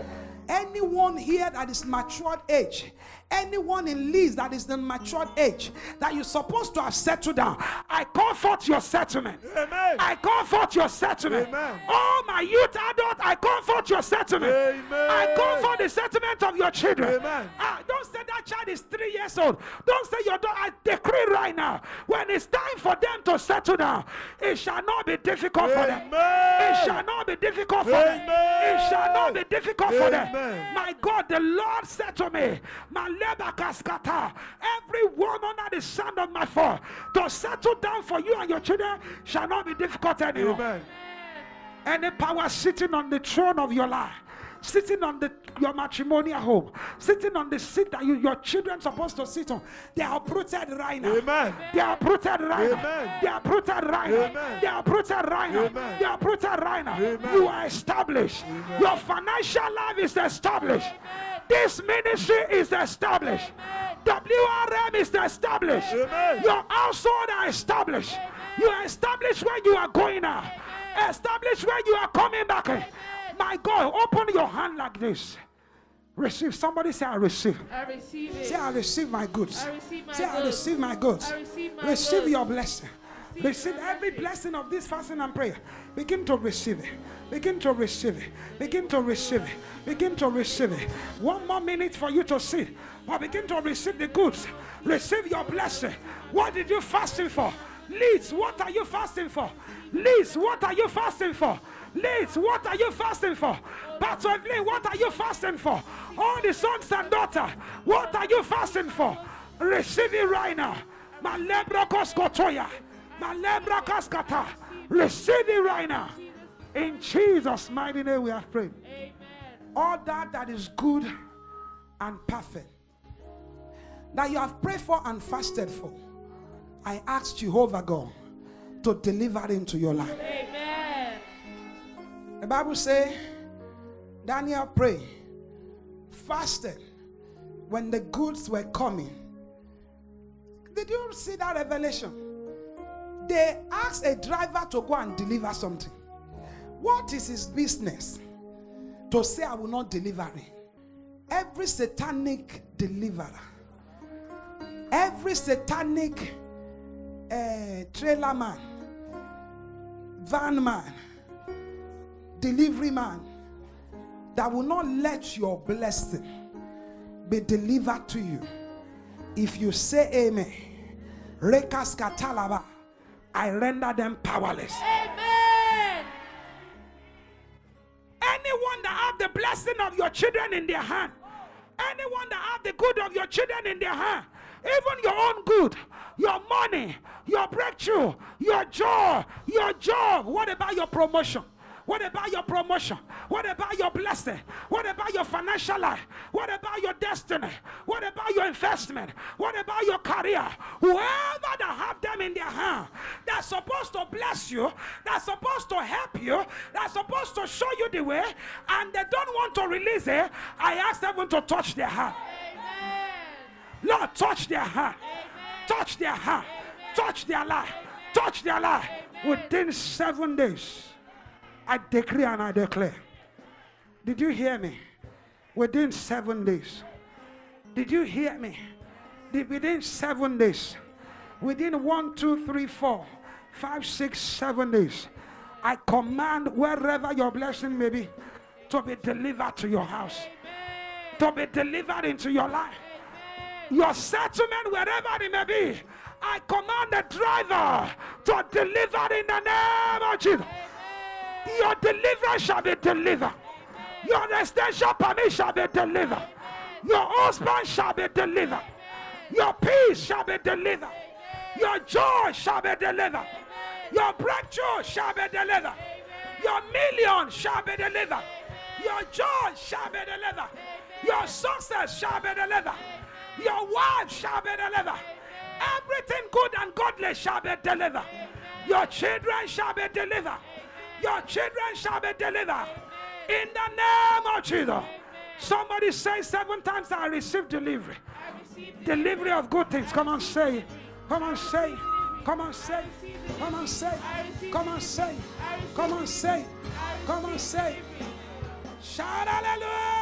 Anyone here that is matured age, anyone in Leeds that is the matured age, that you're supposed to have settled down, I call forth your settlement. Amen. I call forth your settlement. Amen. Oh, my youth adult, I call forth your settlement. Amen. I call for the settlement of your children. Amen. Ah, don't say that child is three years old. Don't say your daughter. I decree right now, when it's time for them to settle down, it shall not be difficult for them. It shall not be difficult for them. It shall not be difficult for them. My God, the Lord said to me, kaskata, everyone under the sound of my voice, to settle down for you and your children shall not be difficult anymore. Amen. Any power sitting on the throne of your life, sitting on the your matrimonial home, sitting on the seat that you, your children supposed to sit on, they are uprooted right now. Amen. They are uprooted right now. They are uprooted right now. They are uprooted right now. They are uprooted right now. Amen. You are established. Your financial life is established. This ministry is established. WRM is established. Amen. Your household are established. You are established where you are going now. Established where you are coming back. My God, open your hand like this. Receive. Somebody say, I receive. I receive it. Say, I receive my goods. I receive my Say, I goods. receive my goods. I receive my Receive goods. your blessing. Receive Receive every blessing. blessing of this fasting and prayer. Begin to receive it. Begin to receive it. Begin to receive it. Begin to receive it. One more minute for you to see. But begin to receive the goods. Receive your blessing. What did you fasting for? Leeds, what are you fasting for? Leeds, what are you fasting for? Leeds, what are you fasting for? Evelyn, what are you fasting for? All the sons and daughters, what are you fasting for? Receive it right now. Malebra koskotoya. Malebra koskata. Receive it right now. In Jesus' mighty name we have prayed. Amen. All that that is good and perfect that you have prayed for and fasted for, I ask Jehovah God to deliver into your life. Amen. The Bible says Daniel prayed, fasted when the goods were coming. Did you see that revelation? They asked a driver to go and deliver something. What is his business? To say, I will not deliver it. Every satanic deliverer, every satanic uh, trailer man, van man, delivery man that will not let your blessing be delivered to you. If you say amen, Rekas katalaba, I render them powerless. Amen. Anyone that have the blessing of your children in their hand, anyone that have the good of your children in their hand, even your own good, your money, your breakthrough, your joy, your job. What about your promotion? What about your promotion? What about your blessing? What about your financial life? What about your destiny? What about your investment? What about your career? Whoever that have them in their hand, that's supposed to bless you, that's supposed to help you, that's supposed to show you the way, and they don't want to release it, I ask them to touch their hand. Amen. Lord, touch their hand. Touch their hand. Touch their life. Touch their life. Within seven days, I decree and I declare. Did you hear me? Within seven days. Did you hear me? Within seven days. Within one, two, three, four, five, six, seven days. I command wherever your blessing may be to be delivered to your house, to be delivered into your life your settlement wherever it may be. I command the driver to deliver in the name of Jesus. Your deliverance shall be delivered. Your residential permit shall be delivered. Your husband shall be delivered. Your peace shall be delivered. Your joy shall be delivered. Your breakthrough shall be delivered. Your million shall be delivered. Your joy shall be delivered. Your success shall be delivered. Your wife shall be delivered. Everything good and godly shall be delivered. Your children shall be delivered. Your children shall be delivered. In the name of Jesus. Somebody say seven times I receive delivery. Delivery of good things. Come on, say. Come on, say. Come on, say. Come on, say. Come on, say. Come on, say. Come on, say. Shout. Hallelujah.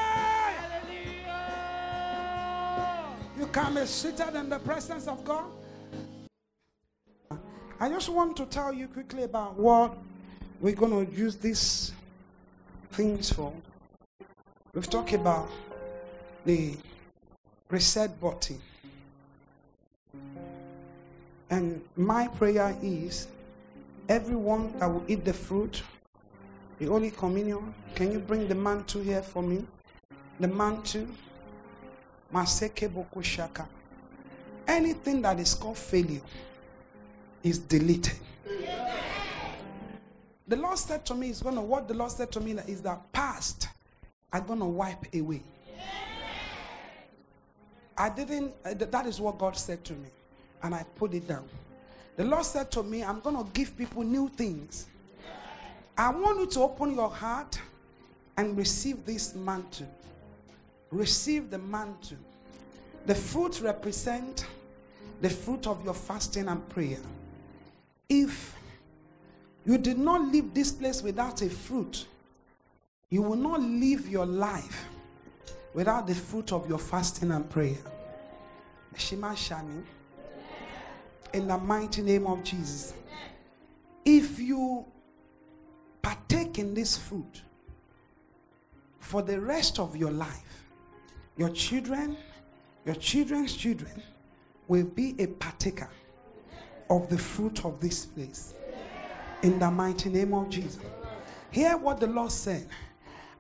You can be seated in the presence of God. I just want to tell you quickly about what we're going to use these things for. We've talked about the reset button. And my prayer is everyone that will eat the fruit, the Holy Communion, can you bring the mantle here for me? The mantle. Maseke Boko Shaka. Anything that is called failure is deleted. The Lord said to me, is gonna what the Lord said to me is that past I'm gonna wipe away. I didn't, uh, that is what God said to me, and I put it down. The Lord said to me, I'm gonna give people new things. I want you to open your heart and receive this mantle receive the mantle. The fruit represent the fruit of your fasting and prayer. If you did not leave this place without a fruit, you will not live your life without the fruit of your fasting and prayer. Shema Shani. In the mighty name of Jesus. If you partake in this fruit for the rest of your life, your children, your children's children will be a partaker of the fruit of this place. In the mighty name of Jesus. Hear what the Lord said.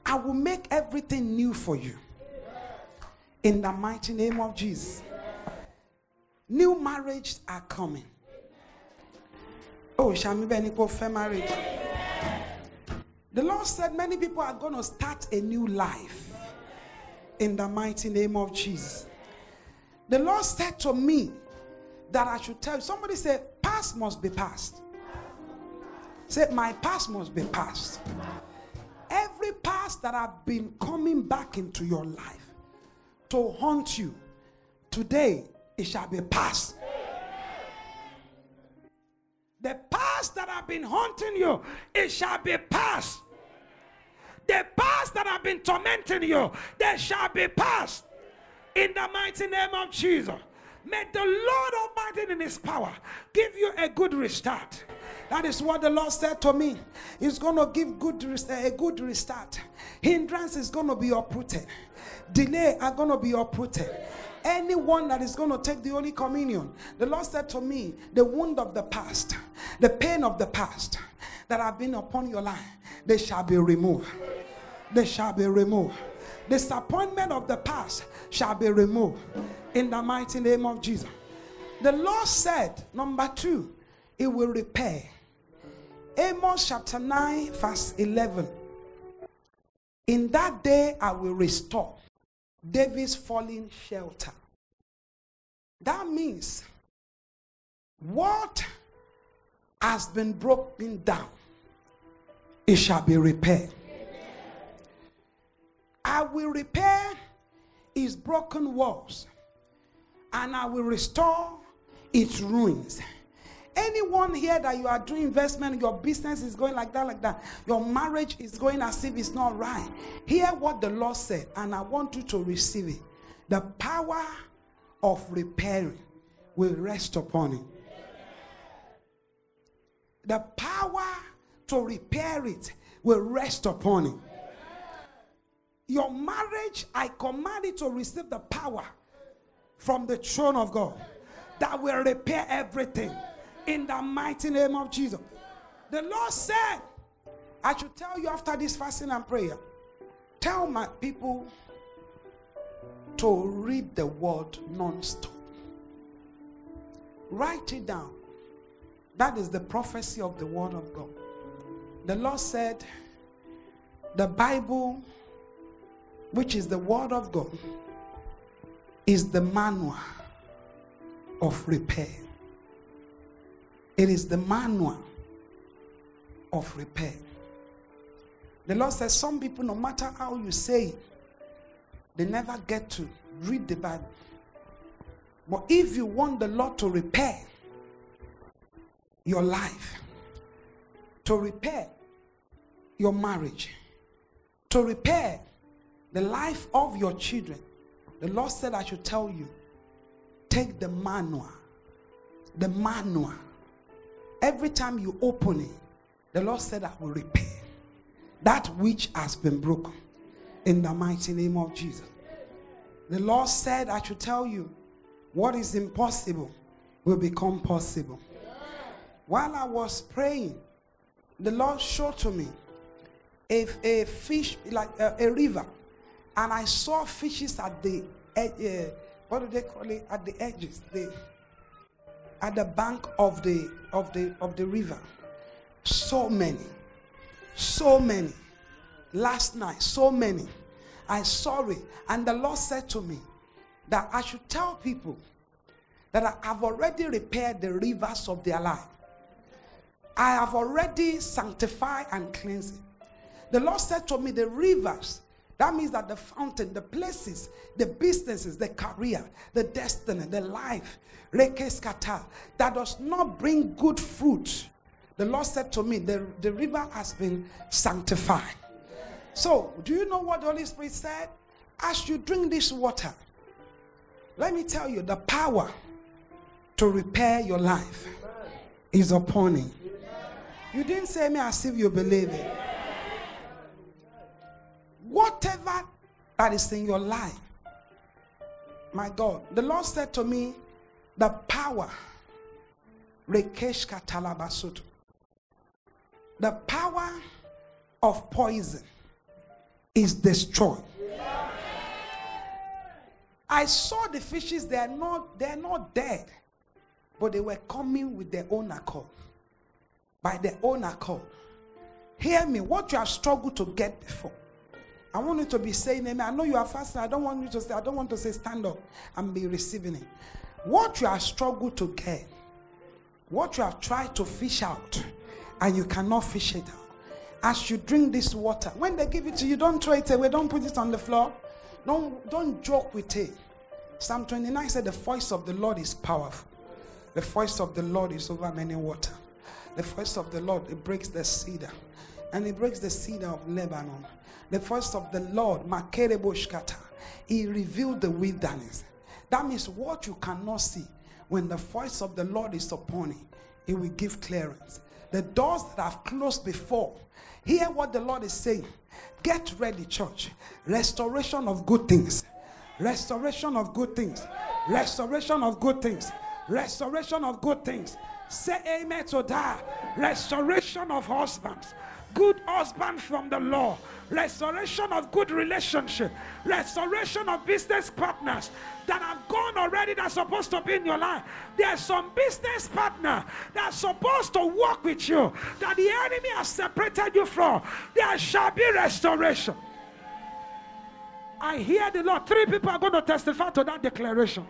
I will make everything new for you. In the mighty name of Jesus. New marriages are coming. Oh, Shami Beniko fair marriage. The Lord said many people are going to start a new life. In the mighty name of Jesus. The Lord said to me that I should tell. Somebody said, past must be past. Say, my past must be past. Every past that have been coming back into your life to haunt you, today it shall be past. The past that have been haunting you, it shall be past. The past that have been tormenting you, they shall be past. In the mighty name of Jesus. May the Lord Almighty in His power give you a good restart. That is what the Lord said to me. He's going to give good a good restart. Hindrance is going to be uprooted. Delay are going to be uprooted. Anyone that is going to take the Holy Communion, the Lord said to me, the wound of the past, the pain of the past that have been upon your life, they shall be removed. They shall be removed. Disappointment of the past shall be removed in the mighty name of Jesus. The Lord said, number two, it will repair. Amos chapter 9, verse 11. In that day I will restore David's fallen shelter. That means what has been broken down, it shall be repaired. I will repair his broken walls and I will restore its ruins. Anyone here that you are doing investment, your business is going like that, like that, your marriage is going as if it's not right. Hear what the Lord said, and I want you to receive it. The power of repairing will rest upon it. The power to repair it will rest upon it. Your marriage, I command it to receive the power from the throne of God that will repair everything in the mighty name of Jesus. The Lord said, I should tell you after this fasting and prayer, tell my people to read the word non-stop. Write it down. That is the prophecy of the word of God. The Lord said, the Bible, which is the word of God, is the manual of repair. It is the manual of repair. The Lord says some people, no matter how you say it, they never get to read the Bible. But if you want the Lord to repair your life, to repair your marriage, to repair the life of your children, the Lord said, I should tell you take the manual. The manual. Every time you open it, the Lord said, I will repair that which has been broken in the mighty name of Jesus. The Lord said, I should tell you what is impossible will become possible. While I was praying, the Lord showed to me a, a fish, like a, a river, and I saw fishes at the uh, what do they call it? At the edges, the at the bank of the of the of the river. So many, so many. Last night, so many. I saw it, and the Lord said to me that I should tell people that I have already repaired the rivers of their life. I have already sanctified and cleansed it. The Lord said to me, the rivers that means that the fountain, the places, the businesses, the career, the destiny, the life, that does not bring good fruit. The Lord said to me, the, the river has been sanctified. So, do you know what the Holy Spirit said? As you drink this water, let me tell you the power to repair your life is upon you. You didn't say me as if you believe it. Whatever that is in your life, my God, the Lord said to me, the power, Rekeshka Talabasutu, the power of poison is destroyed. I saw the fishes, they're not, they're not dead, but they were coming with their own accord. By their own accord. Hear me, what you have struggled to get before. I want you to be saying amen. I know you are fasting. I don't want you to say, I don't want to say stand up and be receiving it. What you have struggled to get, what you have tried to fish out, and you cannot fish it out. As you drink this water, when they give it to you, don't throw it away, don't put it on the floor. Don't, don't joke with it. Psalm 29 said, The voice of the Lord is powerful. The voice of the Lord is over many water. The voice of the Lord, it breaks the cedar. And it breaks the cedar of Lebanon. The voice of the Lord, Makereboshkata, he revealed the wilderness. That means what you cannot see, when the voice of the Lord is upon it, it will give clearance. The doors that have closed before, hear what the Lord is saying. Get ready, church. Restoration of good things. Restoration of good things. Restoration of good things. Restoration of good things. Say amen to that. Restoration of husbands. Good husband from the law. Restoration of good relationship. Restoration of business partners that have gone already that's supposed to be in your life. There's some business partner that's supposed to work with you that the enemy has separated you from. There shall be restoration. I hear the Lord. Three people are going to testify to that declaration.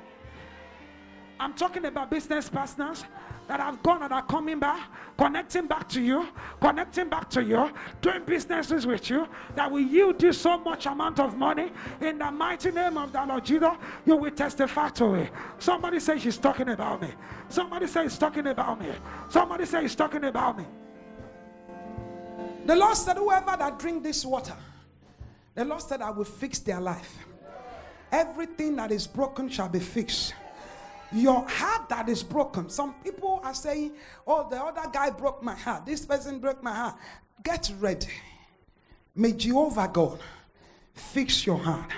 I'm talking about business partners that have gone and are coming back, connecting back to you, connecting back to you, doing businesses with you that will yield you so much amount of money in the mighty name of the Lord Jesus. You will testify to it. Somebody say she's talking about me. Somebody say he's talking about me. Somebody say he's talking about me. The Lord said, Whoever that drink this water, the Lord said, I will fix their life. Everything that is broken shall be fixed your heart that is broken. Some people are saying, Oh, the other guy broke my heart. This person broke my heart. Get ready. May Jehovah God fix your heart,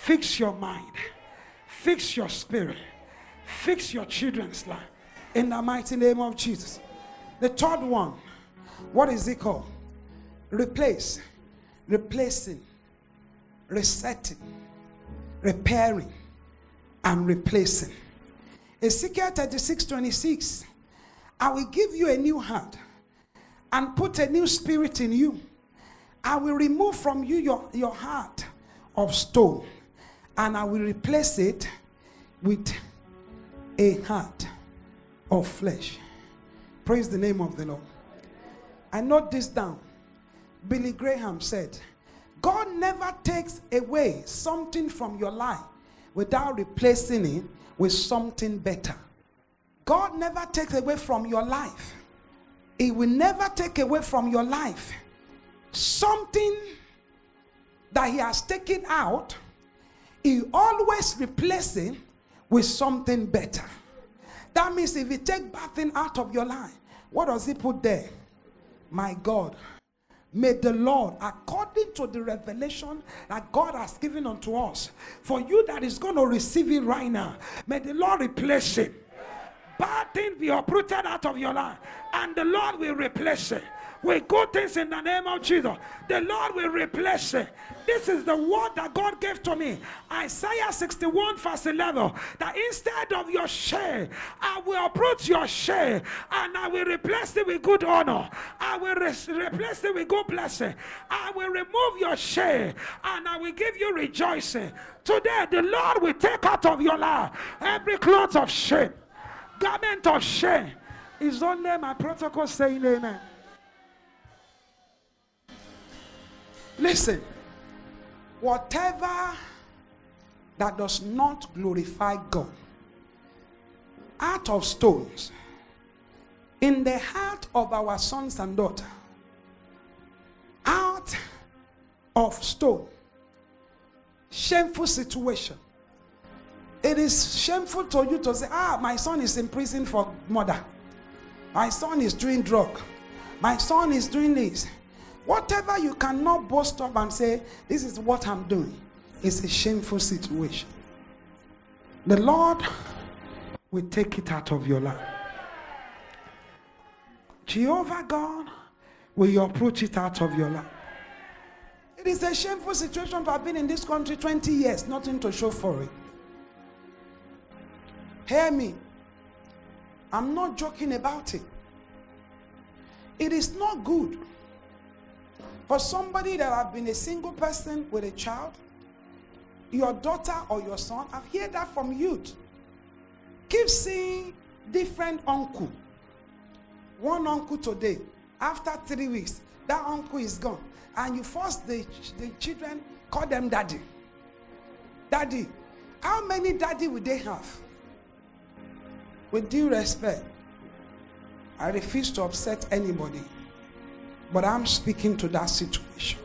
fix your mind, fix your spirit, fix your children's life in the mighty name of Jesus. The third one, what is it called? Replace, replacing, resetting, repairing and replacing. Ezekiel 36 26. I will give you a new heart and put a new spirit in you. I will remove from you your, your heart of stone and I will replace it with a heart of flesh. Praise the name of the Lord. I note this down. Billy Graham said, God never takes away something from your life without replacing it with something better. God never takes away from your life. He will never take away from your life something that He has taken out. He always replaces with something better. That means if He take bad thing out of your life, what does He put there? My God, May the Lord, according to the revelation that God has given unto us, for you that is going to receive it right now, may the Lord replace it. Bad things be uprooted out of your life, and the Lord will replace it with good things in the name of Jesus. The Lord will replace it. This is the word that God gave to me. Isaiah 61, verse 11. That instead of your shame, I will uproot your shame and I will replace it with good honor. I will re- replace it with good blessing. I will remove your shame and I will give you rejoicing. Today, the Lord will take out of your life every cloth of shame, garment of shame. Is only my protocol saying amen. Listen, whatever that does not glorify God out of stones in the heart of our sons and daughters out of stone shameful situation. It is shameful to you to say, ah, my son is in prison for murder. My son is doing drug. My son is doing this. Whatever you cannot boast of and say, this is what I'm doing, is a shameful situation. The Lord will take it out of your life. Jehovah God will approach it out of your life. It is a shameful situation to have been in this country 20 years, nothing to show for it. Hear me. I'm not joking about it. It is not good for somebody that have been a single person with a child, your daughter or your son. I've heard that from youth. Keep seeing different uncle. One uncle today, after three weeks, that uncle is gone. And you force the, the children, call them daddy. Daddy. How many daddy would they have? With due respect, I refuse to upset anybody. But I'm speaking to that situation.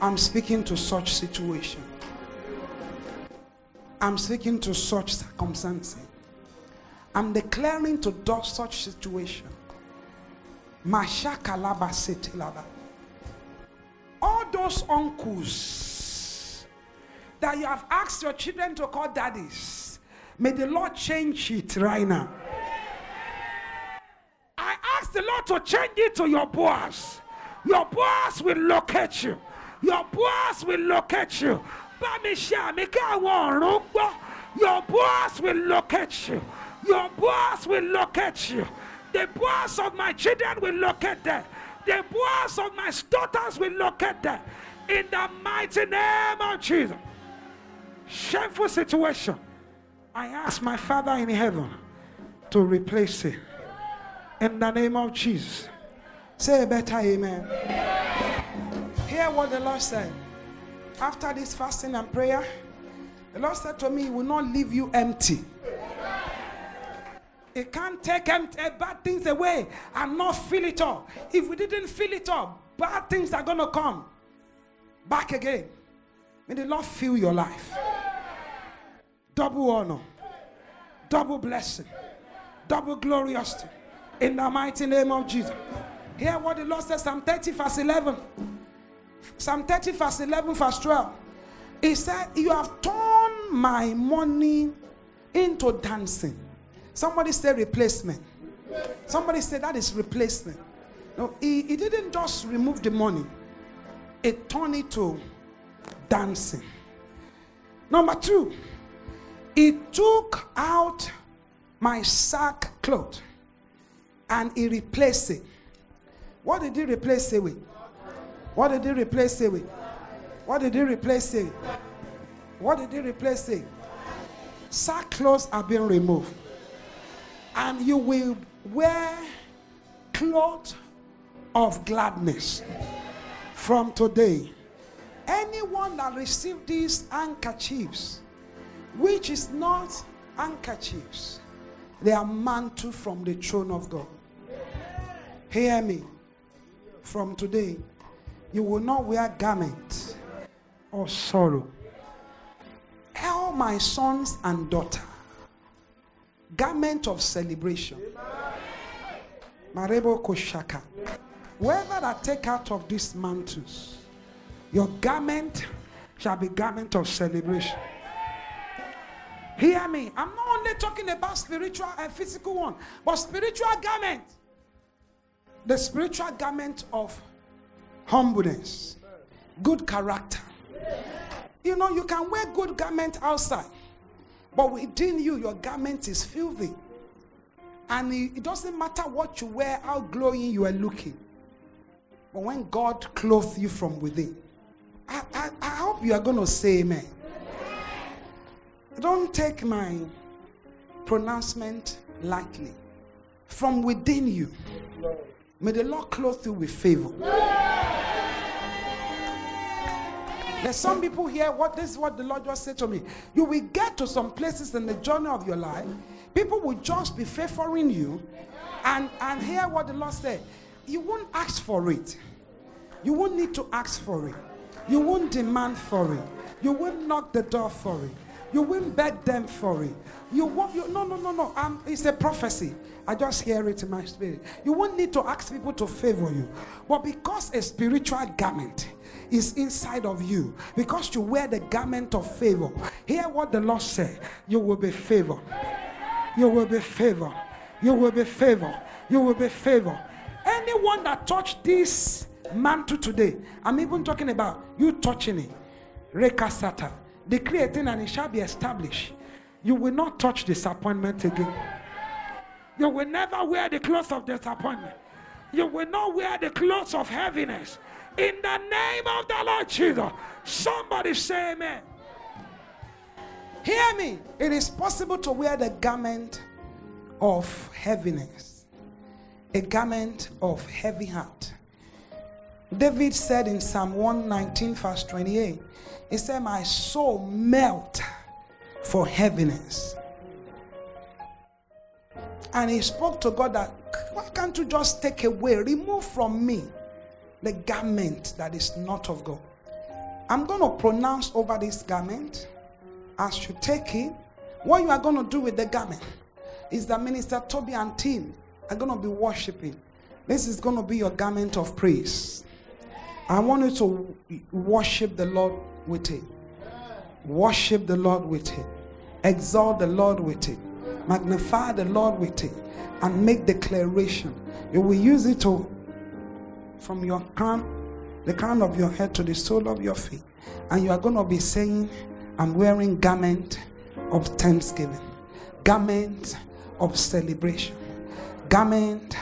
I'm speaking to such situation. I'm speaking to such circumstances. I'm declaring to do such situation. Mashakalaba. All those uncles that you have asked your children to call daddies, may the Lord change it right now. Ask the Lord to change it to your boss. Your boss will locate you. Your boss will locate you. Your boss will locate you. Your boss will locate you. The boss of my children will locate them. The boss of my daughters will locate them. In the mighty name of Jesus. Shameful situation. I ask my Father in heaven to replace it. In the name of Jesus. Say a better amen. Hear what the Lord said. After this fasting and prayer, the Lord said to me, He will not leave you empty. It can't take empty, eh, bad things away and not fill it up. If we didn't fill it up, bad things are going to come back again. May the Lord fill your life. Double honor, double blessing, double glorious. In the mighty name of Jesus. Hear what the Lord says, Psalm 30, verse 11. Psalm 30, verse 11, verse 12. He said, You have turned my money into dancing. Somebody say replacement. Somebody said that is replacement. No, he, he didn't just remove the money, it turned it to dancing. Number two, he took out my sackcloth and he replaced it. What did he replace it with? What did he replace it with? What did he replace it? with? What did he replace it? Sackcloths are being removed. And you will wear cloth of gladness from today. Anyone that received these handkerchiefs, which is not handkerchiefs, they are mantle from the throne of God. Hear me. From today, you will not wear garment of sorrow. All my sons and daughter, garment of celebration. Marebo Koshaka. Whoever that take out of these mantles, your garment shall be garment of celebration. Hear me. I'm not only talking about spiritual and physical one, but spiritual garment. The spiritual garment of humbleness, good character. You know, you can wear good garment outside, but within you, your garment is filthy. And it doesn't matter what you wear, how glowing you are looking. But when God clothes you from within, I, I, I hope you are going to say amen. Don't take my pronouncement lightly. From within you, may the Lord clothe you with favor. There's some people here, what this is what the Lord just said to me. You will get to some places in the journey of your life, people will just be favoring you, and, and hear what the Lord said. You won't ask for it. You won't need to ask for it. You won't demand for it. You won't knock the door for it. You won't beg them for it. You won't. You, no, no, no, no. Um, it's a prophecy. I just hear it in my spirit. You won't need to ask people to favor you, but because a spiritual garment is inside of you, because you wear the garment of favor. Hear what the Lord said. You will be favored. You will be favored. You will be favored. You will be favored. Anyone that touched this mantle today, I'm even talking about you touching it. Rekasata. Decree a thing and it shall be established. You will not touch disappointment again. You will never wear the clothes of disappointment. You will not wear the clothes of heaviness. In the name of the Lord Jesus. Somebody say amen. Hear me. It is possible to wear the garment of heaviness, a garment of heavy heart. David said in Psalm 119, verse 28, he said, My soul melt for heaviness. And he spoke to God that, why can't you just take away, remove from me the garment that is not of God? I'm going to pronounce over this garment as you take it. What you are going to do with the garment is that Minister Toby and team are going to be worshiping. This is going to be your garment of praise. I want you to worship the Lord with it. Worship the Lord with it. Exalt the Lord with it. Magnify the Lord with it. And make declaration. You will use it to from your crown, the crown of your head to the sole of your feet. And you are going to be saying, I'm wearing garment of thanksgiving, garment of celebration, garment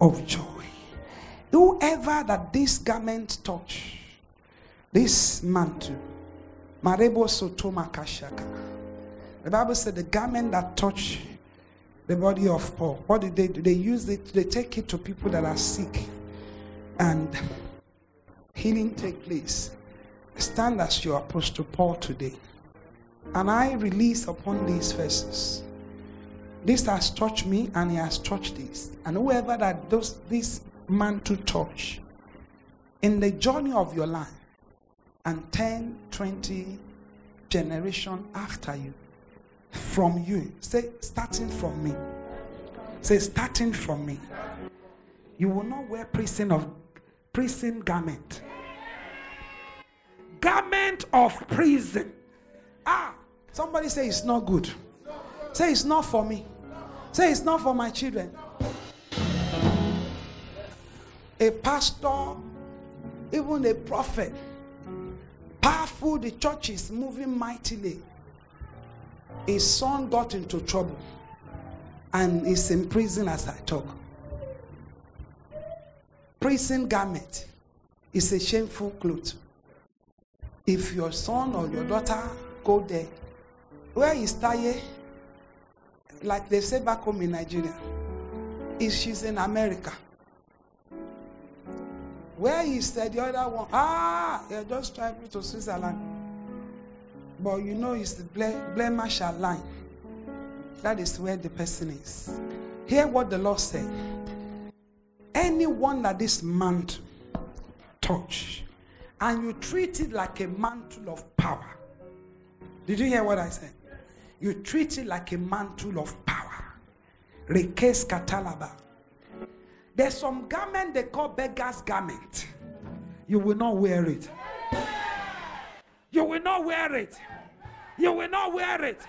of joy. Whoever that this garment touch, this mantle, Marebo Sotoma Kashaka. The Bible said the garment that touch the body of Paul. What did they do? They use it, they take it to people that are sick. And healing take place. Stand as your apostle Paul today. And I release upon these verses. This has touched me and he has touched this. And whoever that does this man to touch in the journey of your life and 10, 20 generation after you, from you, say, starting from me. Say, starting from me. You will not wear prison of prison garment. Garment of prison. Ah, somebody say it's not good. Say it's not for me. Say it's not for my children. A pastor, even a prophet, powerful, the church is moving mightily. His son got into trouble and is in prison as I talk. Prison garment is a shameful cloth. If your son or your daughter go there, where is Taye? Like they say back home in Nigeria, is she's in America. Where is the other one? Ah, you're just traveling to Switzerland. But you know it's the Blair Marshall line. That is where the person is. Hear what the Lord said. Anyone that this mantle touch, and you treat it like a mantle of power. Did you hear what I said? You treat it like a mantle of power. Rekes katalaba. There's some garment they call beggar's garment. You will not wear it. You will not wear it. You will not wear it.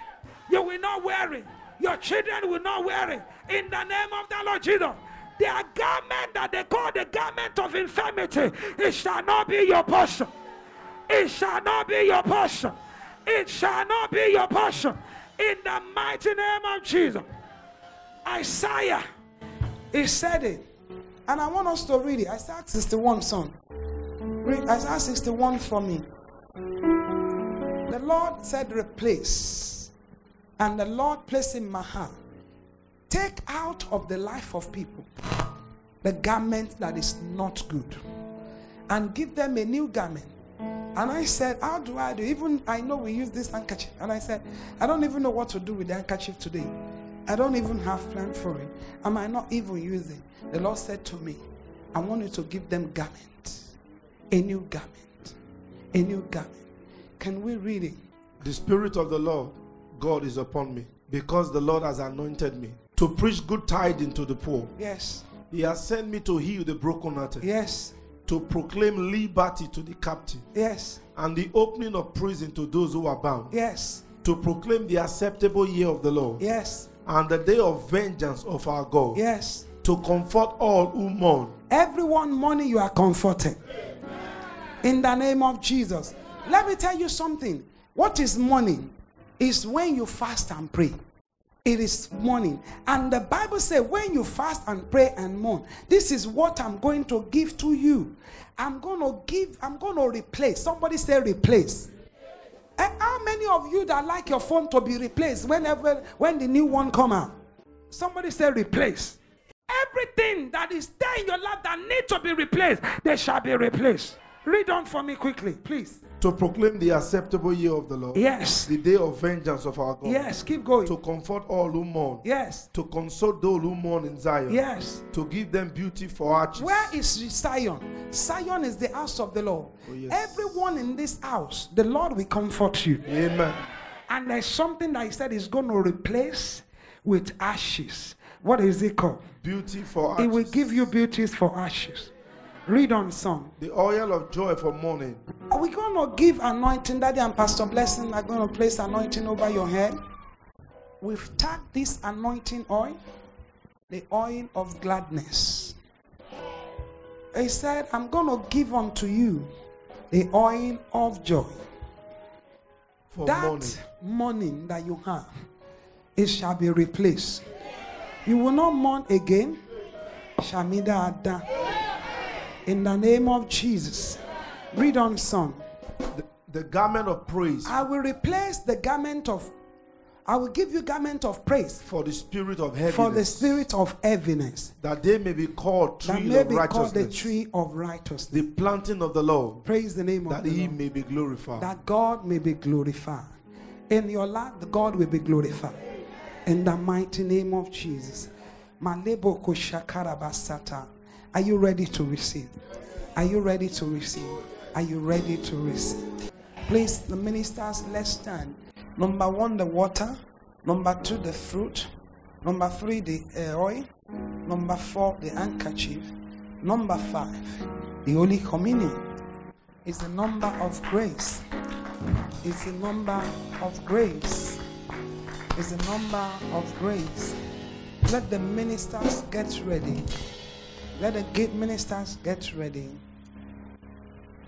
You will not wear it. Your children will not wear it. In the name of the Lord Jesus. Their garment that they call the garment of infirmity, it shall not be your portion. It shall not be your portion. It shall not be your portion. In the mighty name of Jesus. Isaiah, he said it. And I want us to read it. Isaiah 61, son. Read Isaiah 61 for me. The Lord said, replace. And the Lord placed in my hand. Take out of the life of people the garment that is not good and give them a new garment. And I said, How do I do? Even I know we use this handkerchief. And I said, I don't even know what to do with the handkerchief today. I don't even have plan for it. Am I might not even use it. The Lord said to me, I want you to give them garment, a new garment, A new garment. Can we read it? The Spirit of the Lord God is upon me, because the Lord has anointed me to preach good tidings to the poor. Yes. He has sent me to heal the brokenhearted, Yes. to proclaim liberty to the captive, Yes. and the opening of prison to those who are bound, Yes. to proclaim the acceptable year of the Lord, Yes. and the day of vengeance of our God, Yes. to comfort all who mourn. Everyone morning you are comforted. In the name of Jesus. Let me tell you something. What is morning? Is when you fast and pray. It is morning. And the Bible says, when you fast and pray and mourn, this is what I'm going to give to you. I'm going to give, I'm going to replace. Somebody say replace. Eh, How many of you that like your phone to be replaced whenever when the new one come out? Somebody say replace. Everything that is there in your life that need to be replaced, they shall be replaced. Read on for me quickly, please. To proclaim the acceptable year of the Lord, Yes. the day of vengeance of our God, Yes, keep going. to comfort all who mourn, Yes. to console those who mourn in Zion, Yes. to give them beauty for ashes. Where is Zion? Zion is the house of the Lord. Oh, yes. Everyone in this house, the Lord will comfort you. Amen. And there's something that He said is going to replace with ashes. What is it called? Beauty for ashes. He will give you beauties for ashes. Read on, son. the oil of joy for mourning, Are we going to give anointing? Daddy and Pastor Blessing are going to place anointing over your head. We've tagged this anointing oil, the oil of gladness. He said, I'm going to give unto you the oil of joy. for that mourning. morning that you have, it shall be replaced. You will not mourn again. Shamida Ada. In the name of Jesus. Read on, son. The, the garment of praise I will replace the garment of, I will give you garment of praise for the spirit of heaviness, for the spirit of heaviness that they may be called tree that may of be called the tree of righteousness. the planting of the Lord, Praise the name of that the He Lord. may be glorified. that God may be glorified. In your life, the God will be glorified. In the mighty name of Jesus. Malebo koshakarabasata. Are you ready to receive? Are you ready to receive? Are you ready to receive? Please, the ministers, let's stand. Number one, the water. Number two, the fruit. Number three, the uh, oil. Number four, the handkerchief. Number five, the Holy Communion is the number of grace. It's the number of grace. It's the number of grace. Let the ministers get ready. Let the gate ministers get ready.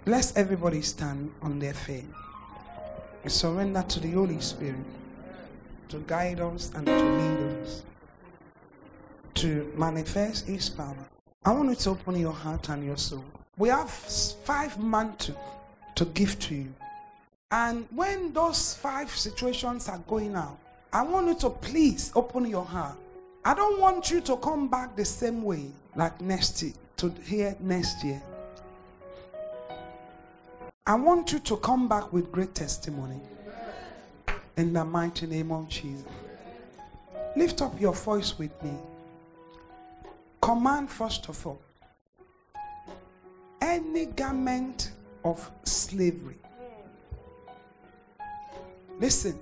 Bless everybody stand on their feet. We surrender to the Holy Spirit to guide us and to lead us, to manifest His power. I want you to open your heart and your soul. We have five mantles to give to you. And when those five situations are going out, I want you to please open your heart. I don't want you to come back the same way like next year, to here next year. I want you to come back with great testimony. In the mighty name of Jesus. Lift up your voice with me. Command, first of all, any garment of slavery. Listen,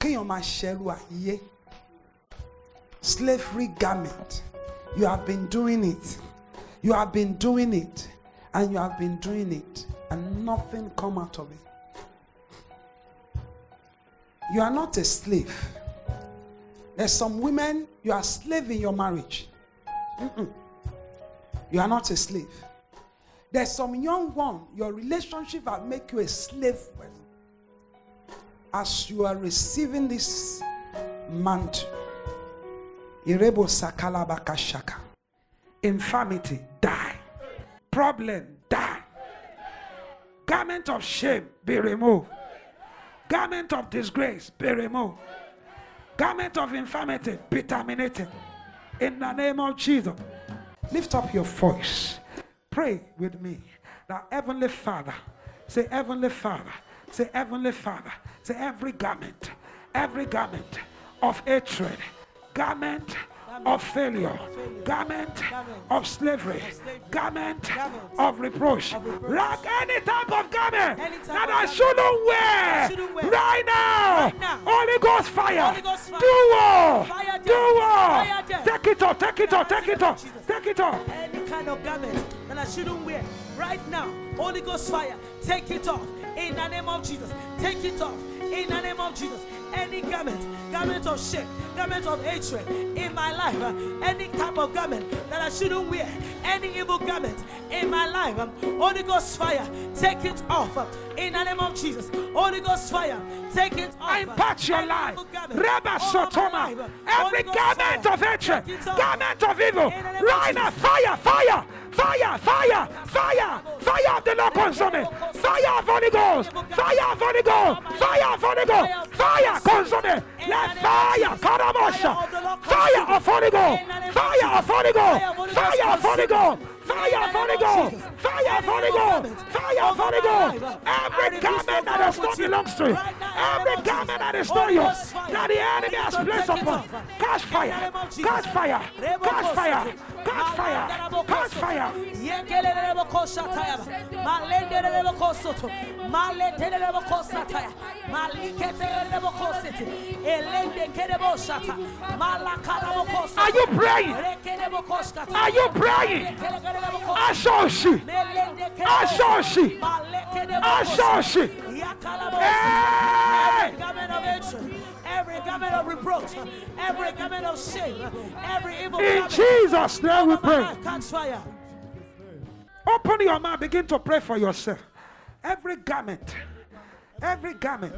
máa ṣẹrú. Slavery garment. You have been doing it. You have been doing it. And you have been doing it. And nothing come out of it. You are not a slave. There's some women, you are slave in your marriage. Mm-mm. You are not a slave. There's some young one, your relationship will make you a slave person. As you are receiving this mantle. Infirmity, die. Problem, die. Garment of shame, be removed. Garment of disgrace, be removed. Garment of infirmity, be terminated. In the name of Jesus. Lift up your voice. Pray with me. Now, Heavenly Father, say, Heavenly Father, say, Heavenly Father, say, every garment, every garment of hatred, garment of failure, garment of slavery, garment of reproach, like any type of garment that I shouldn't wear right now. Holy Ghost fire, Holy Ghost fire. do war, do war. Take it off, take it off, take it off, take it off. any kind of garment that I shouldn't wear right now. Holy Ghost fire, take it off. In the name of Jesus. Take it off. In the name of Jesus. Any garment, garment of shame, garment of hatred in my life, uh, any type of garment that I shouldn't wear, any evil garment in my life, um, Holy Ghost fire, take it off uh, in the name of Jesus. Holy Ghost fire, take it off. I impact your life. Reba Sotoma. Every garment of hatred, take it off. garment of evil, name of right now, fire, fire, fire, fire, fire, fire of the Lord consume it. Fire of Holy Ghost, fire of Holy Ghost, fire of Holy Ghost, fire consume it. Let fire, Karamosha, fire of Holy Ghost, fire of Holy Ghost, fire of Holy Ghost, fire of Holy Ghost, fire of Holy Ghost, fire of Holy Ghost. Every garment that does not belongs to you, every garment that is not yours, that the enemy has placed upon, catch fire, catch fire, catch fire, catch fire, catch fire. Are you praying? Are you praying? Ashoshi, Ashoshi, Ashoshi. Hey! Every garment of hatred, every garment of reproach, every garment of shame, every evil In. Jesus' name we pray. life, Catch fire. Open your mouth, begin to pray for yourself. Every garment, every garment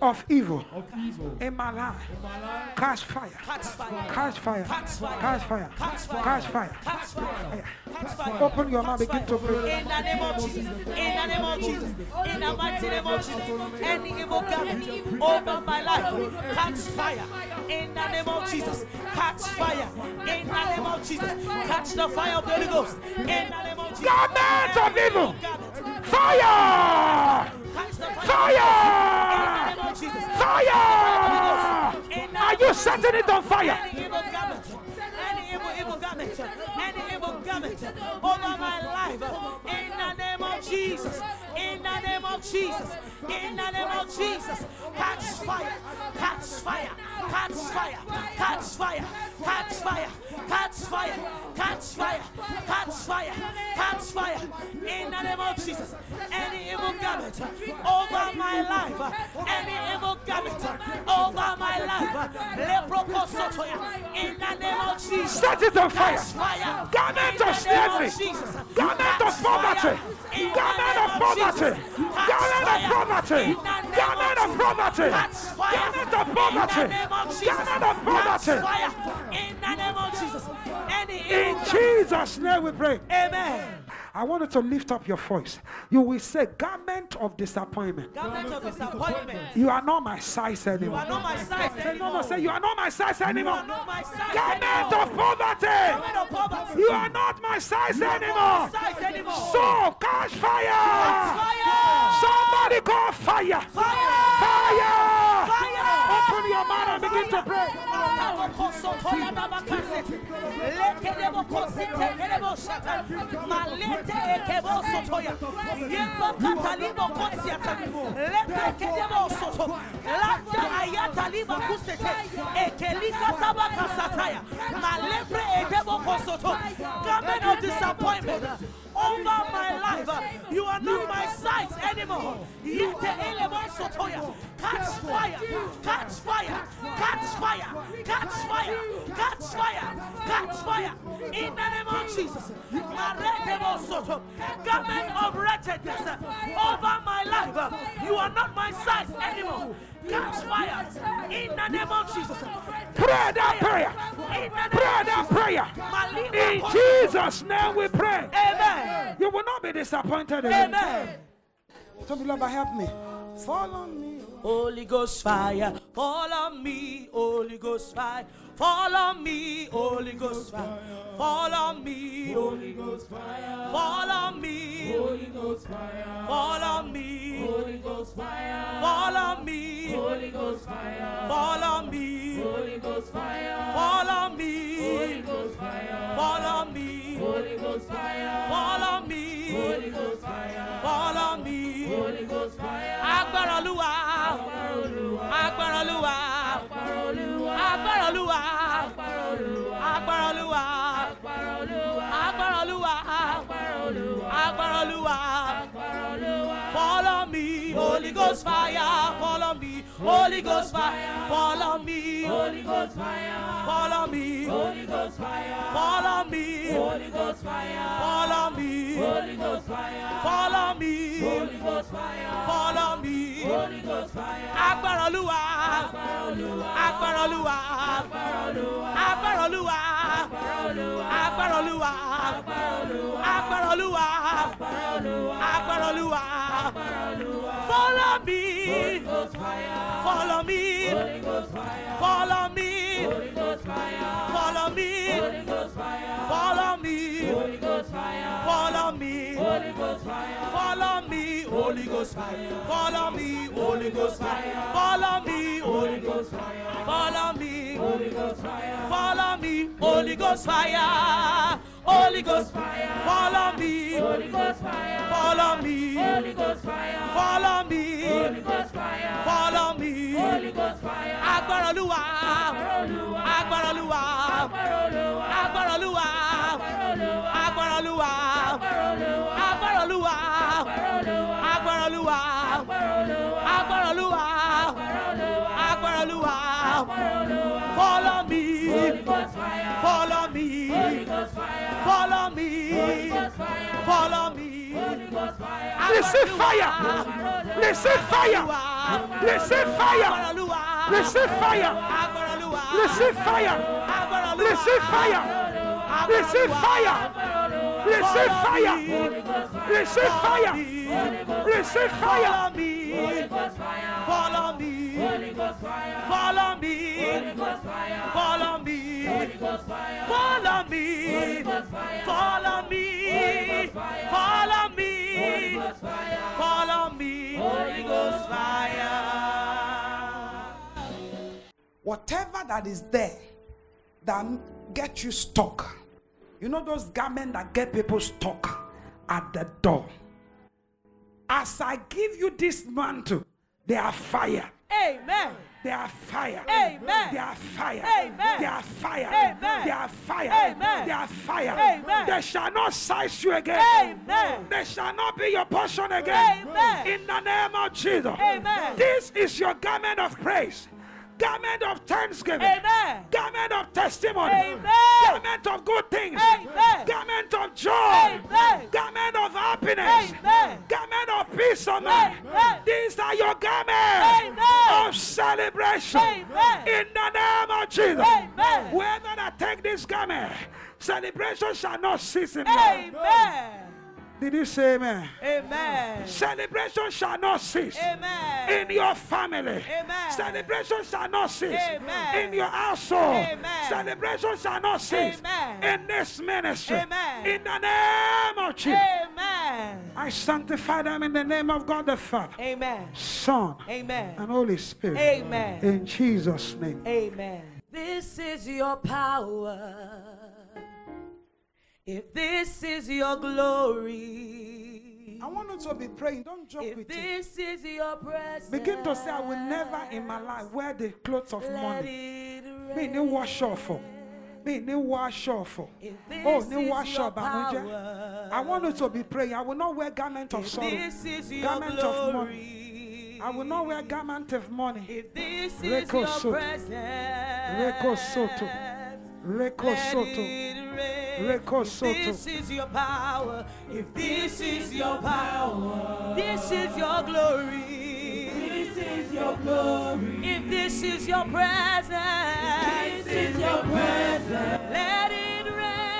of evil in my life, catch fire, Catch fire. catch fire, Catch fire. catch fire. Open your mouth, begin to pray. In the name of Jesus. In the name of Jesus. In the mighty name of Jesus. Any evil garment over my life, catch fire. In the name of Jesus. Catch fire. In the name of Jesus. Catch the fire of the Holy Ghost. In the name of Jesus. Garment of Every evil. garment, Fire! Fire. Fire! Are you setting it on fire? Any evil, evil garment, any evil garment over my life, in the name of Jesus, in the name of Jesus, in the name of Jesus, catch fire, catch fire, catch fire, catch fire, catch fire, catch fire, catch fire, catch fire, catch fire, in the name of Jesus, any evil garment over my life, any evil garment over my life, in the name of Jesus. Set it on fire. Garment of slavery. Garment of poverty. fire. In the Garment of poverty. In the name of Jesus. In Jesus' name we pray. Amen. I want you to lift up your voice. You will say, Garment of disappointment. Garment of disappointment. You are not my size anymore. You anymore. are not my size Say, no, anymore. no, say, You are not my size You anymore. are not my size Garment anymore. of poverty. Garment of poverty. You are not my size You are not anymore. my size anymore. So, catch fire. Fire. Somebody call fire. Fire. Fire. Fire. Open your mouth and begin to pray. Garment of disappointment over my life. You are not my size anymore. Yete elebo sotoya. Catch fire, catch fire, catch fire, catch fire, catch fire, catch fire. In the name of Jesus. Garment of wretchedness over my life. You are not my size anymore. Catch fire. In the name of Jesus. Pray that prayer. In Pray of that prayer. In Jesus' name we pray. Amen. You will not be disappointed again. Amen. So, beloved, help me. Follow me. Holy Ghost fire, fall on me, Holy Ghost fire, Follow me, Holy Ghost fire. Follow me, Holy Ghost fire. Follow me, Holy Ghost fire. Follow me, Holy Ghost fire. Follow me, Holy Ghost fire. Follow me, Holy Ghost fire. Follow me, Holy Ghost fire. Follow me, Holy Ghost fire. Follow me, Holy Ghost fire. Follow me, Holy Ghost fire. Agbára Olúwa. Agbára Olúwa. Agbára Olúwa. Agbára Olúwa. Agbára Olúwa. Agbára Olúwa. Agbára Olúwa. Agbára Olúwa. Agbára Olúwa. Agbára Olúwa. Fall on me, Holy Ghost fire. Fall on me, Holy Ghost fire. Fall on me, Holy Ghost fire. fall on me, Holy Ghost fire. fall on me, Holy Ghost fire. fall on me, Holy Ghost fire. fall on me, Holy Ghost fire. fall on me. Holy Ghost fire. Agbára Olúwa, Agbára Olúwa. agbára Olúwa, Agbára Olúwa. agbára Olúwa, Agbára Olúwa. agbára Olúwa, Agbára Olúwa. agbára Olúwa, Follow me, follow me, Holy Ghost fire. follow me, Holy Ghost fire. follow me, Holy Ghost fire. follow me, Holy Ghost fire. follow me, Holy Ghost fire. follow me, Holy Ghost fire, follow me, Holy Ghost fire, follow me, Holy Ghost fire, follow me, Holy Ghost fire. follow me, Holy Ghost fire, Holy Ghost fire, follow me, Holy Ghost fire. follow me, Holy Ghost fire. follow me, Holy Ghost fire. follow me. Holy Ghost fire. Agbára Olúwa, Agbára Olúwa. agbára Olúwa, Agbára Olúwa. agbára Olúwa, Agbára Olúwa. agbára Olúwa, Agbára Olúwa. Follow me, Holy Ghost fire. follow me, Holy Ghost fire. Follow me, Holy Ghost fire. follow me. Holy Ghost fire. Receive fire. Receive fire. Receive fire. Receive fire. Receive fire. Receive fire. Receive fire. Receive fire. Receive fire. Receive fire. Follow me. Follow me. Follow me. Holy Ghost fire. Whatever that is there that get you stuck. You know those garments that get people stuck at the door. As I give you this mantle, they are fire. Amen. They are fire. Amen. They are fire. Amen. They are fire. Amen. They are fire. Amen. They are fire. Amen. They shall not size you again. Amen. They shall not be your portion again. Amen. In the name of Jesus. Amen. This is your garment of praise, garment of thanksgiving, Amen. garment of testimony, Amen. garment of good things, Amen. garment of joy, Amen. garment of happiness, Amen. garment of peace mind. Amen. These are your garments Amen. of celebration. Amen. In the name of Jesus. Amen. Whoever that take this garment, celebration shall not cease in life. Amen. Did you say amen? Amen. Celebration shall not cease Amen. in your family. Amen. Celebration shall not cease Amen. in your household. Amen. Celebration shall not cease Amen. in this ministry. Amen. In the name of Jesus. Amen. I sanctify them in the name of God the Father, Amen. Son, Amen. and Holy Spirit. Amen. In Jesus' name. Amen. This is your power. If this is your glory. I want you to be praying. Don't joke If with it. this is your presence. Begin to say, I will never in my life wear the clothes of money. Me rain. wash off. Me ni wash off. Oh, is wash up. I want you to be praying. I will not wear garment of sorrow. this is your Garment of glory. I will not wear garment of money. If this is Reko your soto. presence. Reko soto. Let soto. This is your power. If this is your power. This is your glory. This is your glory. If this is your presence. This is your presence. Let it rain.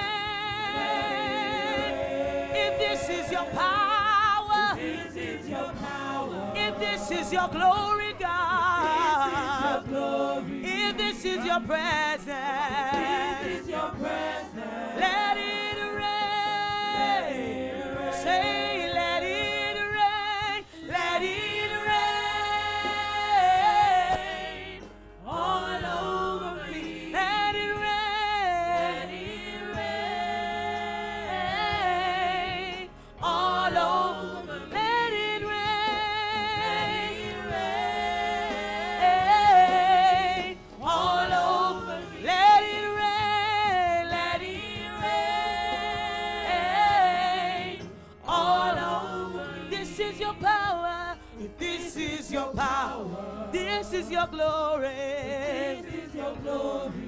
If this is your power. This is your power. If this is your glory, God. Glory. If this is your presence. This is your presence. Your glory,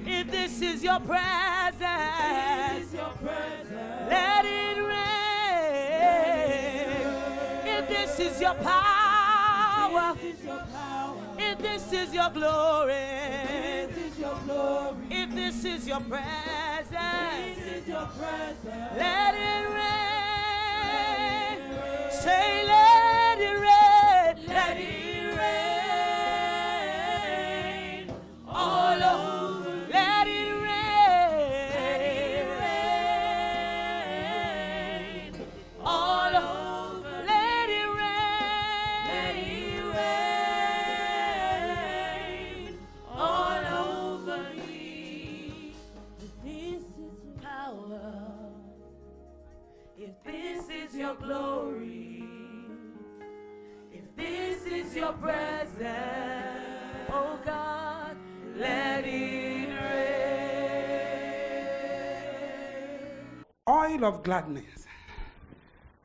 if this is your presence, let it rain. If this is your power, if this is your glory, if this is your presence, let it rain. Say, let your presence, oh God, let it rain. Oil of gladness.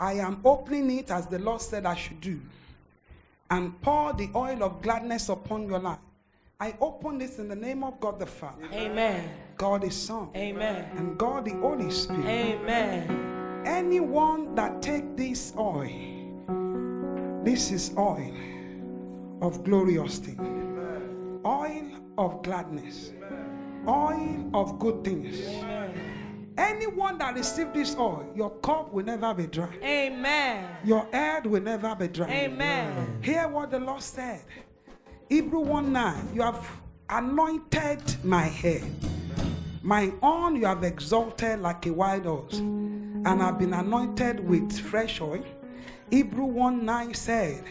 I am opening it as the Lord said I should do. And pour the oil of gladness upon your life. I open this in the name of God the Father, Amen. God the Son, Amen. and God the Holy Spirit. Amen. Anyone that take this oil, this is oil of glorious thing, oil of gladness, oil of good things. Anyone that receive this oil, your cup will never be dry. Amen. Your head will never be dry. Amen. Hear what the Lord said. Hebrew 1 9. You have anointed my head. My horn you have exalted like a wild horse, and I have been anointed with fresh oil. Hebrew 1 9 said,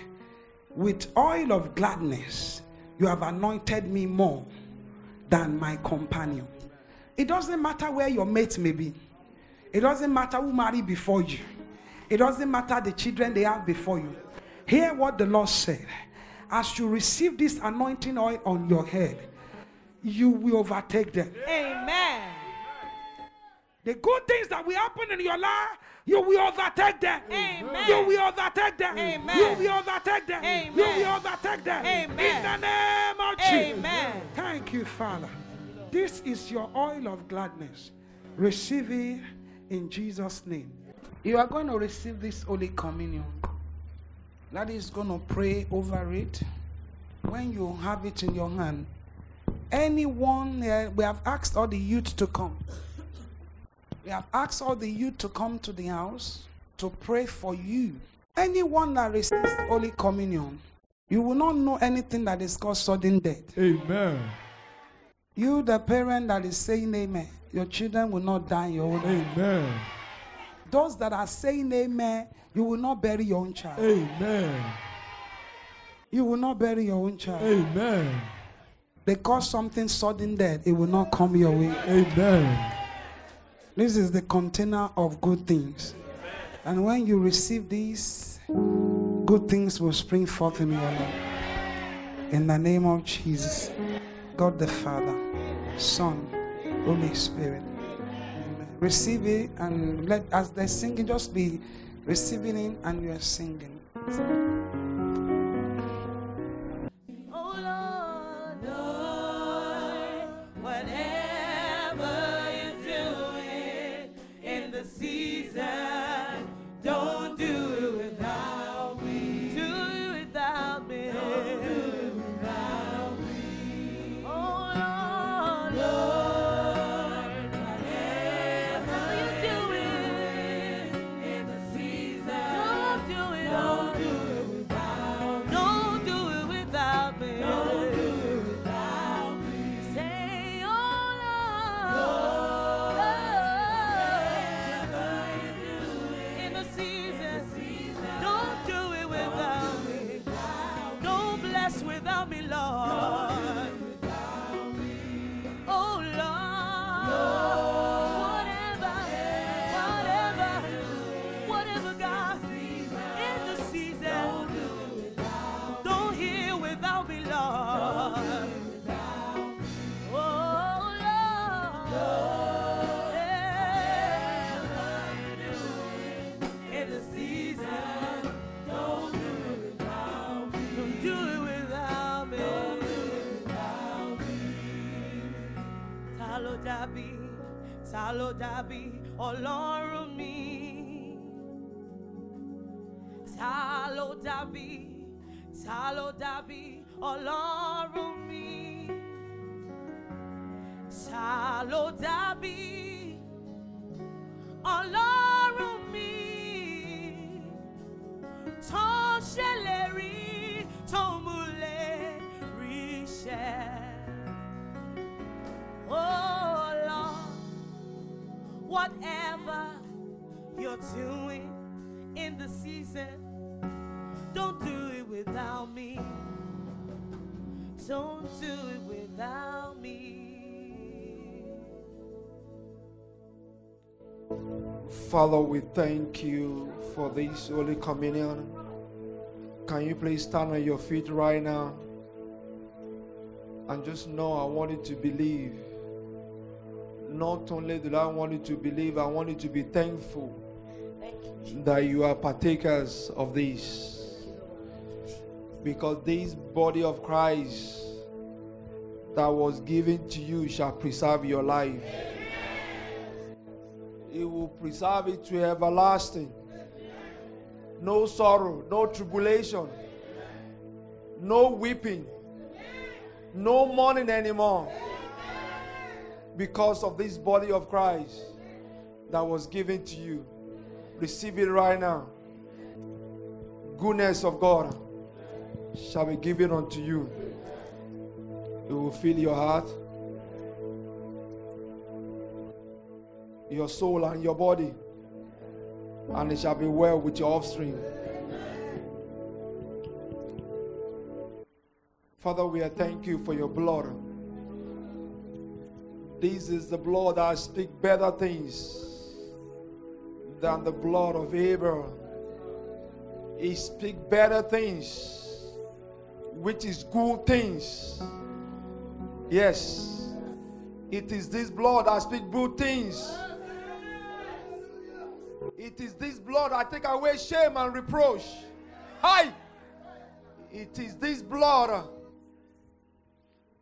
With oil of gladness you have anointed me more than my companion. It doesn't matter where your mate may be. It doesn't matter who married before you. It doesn't matter the children they have before you. Hear what the Lord said. As you receive this anointing oil on your head, you will overtake them. Amen. The good things that will happen in your life, you will overtake them. Amen. You will overtake them. Amen. You will overtake them. You Amen. will overtake them. Amen. In the name of Jesus. Amen. Thank you, Father. This is your oil of gladness. Receive it in Jesus' name. You are going to receive this Holy Communion. That is going to pray over it. When you have it in your hand, anyone here, we have asked all the youth to come. We have asked all the youth to come to the house to pray for you. Anyone that receives Holy Communion, you will not know anything that is called sudden death. Amen. You, the parent that is saying amen, your children will not die in your age. Amen. Those that are saying amen, you will not bury your own child. Amen. You will not bury your own child. Amen. They Because something sudden death, it will not come your way. Amen. This is the container of good things. And when you receive these, good things will spring forth in your life. In the name of Jesus, God the Father, Son, Holy Spirit. Receive it and let as they're singing, just be receiving it and you are singing. Ló dàbí ọlọ́run mi ló dàbí ọlọ́run mi tó ṣèlérí tó múlẹ̀ ríṣẹ́. Oh Lord, whatever you're doing in the season, don't do without me. Don't do it without me. Father, we thank you for this Holy Communion. Can you please stand on your feet right now? And just know I want you to believe. Not only do I want you to believe, I want you to be thankful that you are partakers of this. Because this body of Christ that was given to you shall preserve your life. It will preserve it to everlasting. No sorrow, no tribulation, no weeping, no mourning anymore. Because of this body of Christ that was given to you. Receive it right now. Goodness of God shall be given unto you. It will fill your heart, your soul, and your body, and it shall be well with your offspring. Father, we are thank you for your blood. This is the blood that speak better things than the blood of Abel. It speak better things, which is good things. Yes, it is this blood that speak good things. It is this blood that take away shame and reproach. Hi! It is this blood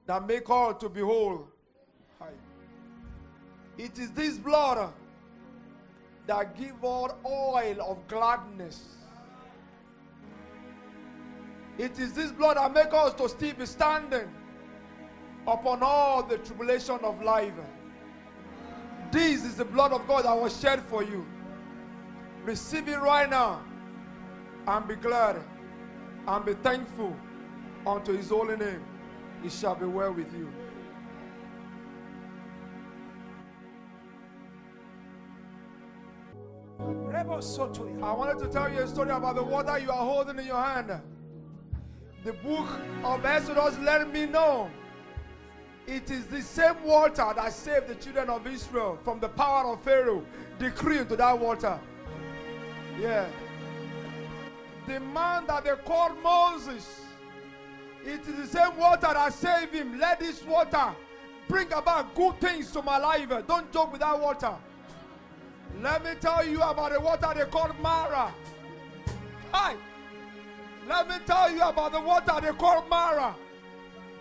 that make all to behold. Hi. It is this blood that give all oil of gladness. It is this blood that makes us to still be standing upon all the tribulation of life. This is the blood of God that was shed for you. Receive it right now and be glad and be thankful unto his holy name. It shall be well with you. I wanted to tell you a story about the water you are holding in your hand. The book of Exodus let me know it is the same water that saved the children of Israel from the power of Pharaoh. Decree into that water. Yeah. The man that they called Moses, it is the same water that saved him. Let this water bring about good things to my life. Don't joke with that water. Let me tell you about the water they call Mara. Hi. Let me tell you about the water they call Mara.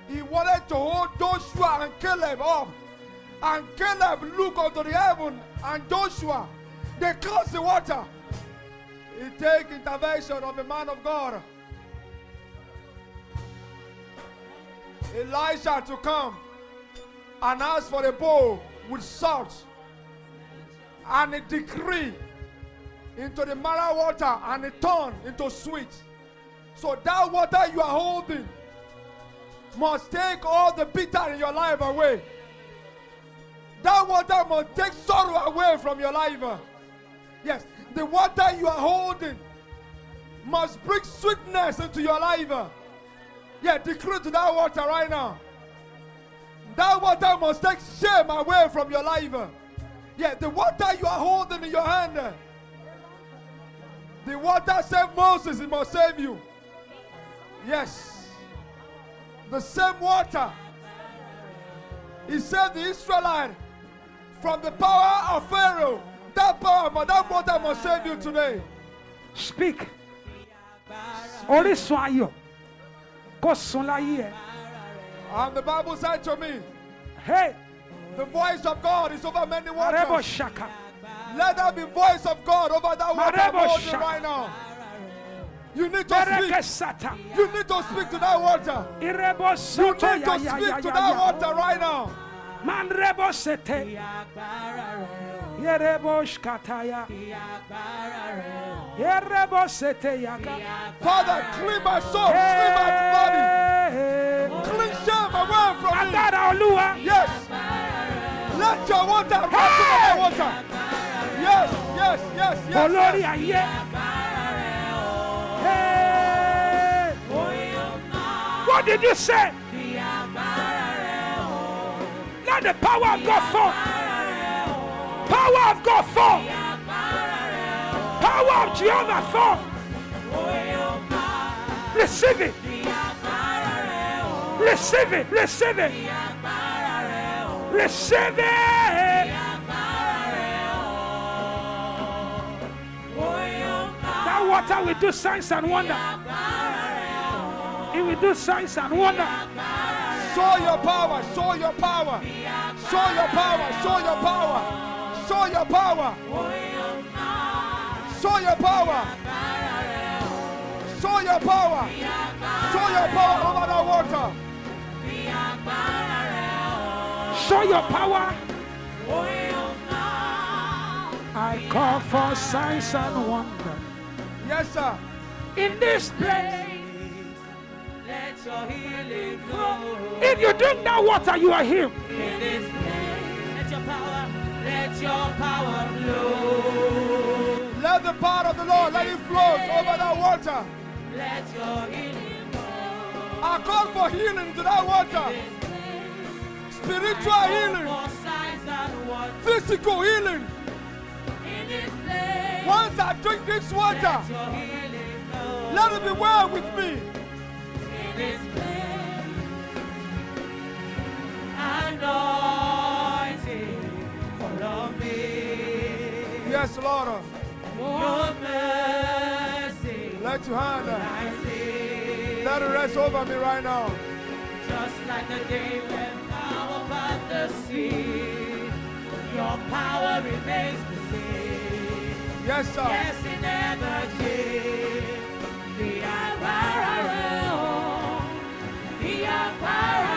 He wanted to hold Joshua and Caleb up. And Caleb looked unto the heaven and Joshua. They crossed the water. It take intervention of a man of God. Elijah to come and ask for a bowl with salt and a decree into the Mara water and it turned into sweet. So that water you are holding must take all the bitter in your life away. That water must take sorrow away from your life. Yes, the water you are holding must bring sweetness into your life. Yeah, decree to that water right now. That water must take shame away from your life. Yeah, the water you are holding in your hand. The water saved Moses, it must save you. Yes. The same water. He saved the Israelite from the power of Pharaoh. That power, but that water must save you today. Speak. Orísun ayọ̀ kó sun láyé ẹ̀. And the Bible said to me, Hey, The voice of God is over many waters. Let there be voice of God over that water Marebo holding shaka. right now. You need to speak. You need to speak to that water. You need to speak to that water right now. Man rebo sete. Yerebo shkataya. Yerebo yaga. Father, clean my soul, clean my body, clean shame away from me. Yes. Let your water run to my water. Yes, yes, yes, yes. Yes. What did you say? Let the power of God fall. Power of God fall. Power of Jehovah fall. Receive it. Receive it. Receive it. Receive it. Water will do signs and wonder. It will do signs and wonder. Show your power, show your power, show your power, show your power, show your power, show your power, show your power, show your power over the water. Show your power. I call for signs and wonder Yes, sir. in this place. Let your healing flow If you drink that water, you are healed. in this place. Let your power, let your power flow. Let the power of the Lord let it flow over that water. Let your healing flow. I call for healing to that water. Spiritual healing, For signs and wonders physical healing. In. Once I drink this water, Let your healing flow let it be well with me. in this place. Anointing, me. Yes, Lord. Your mercy, Let your hand, let it rest over me right now. Just like the day when power part the sea, your power remains the same. Yes, sir. Yes, never changed. The Agbára the Agbára the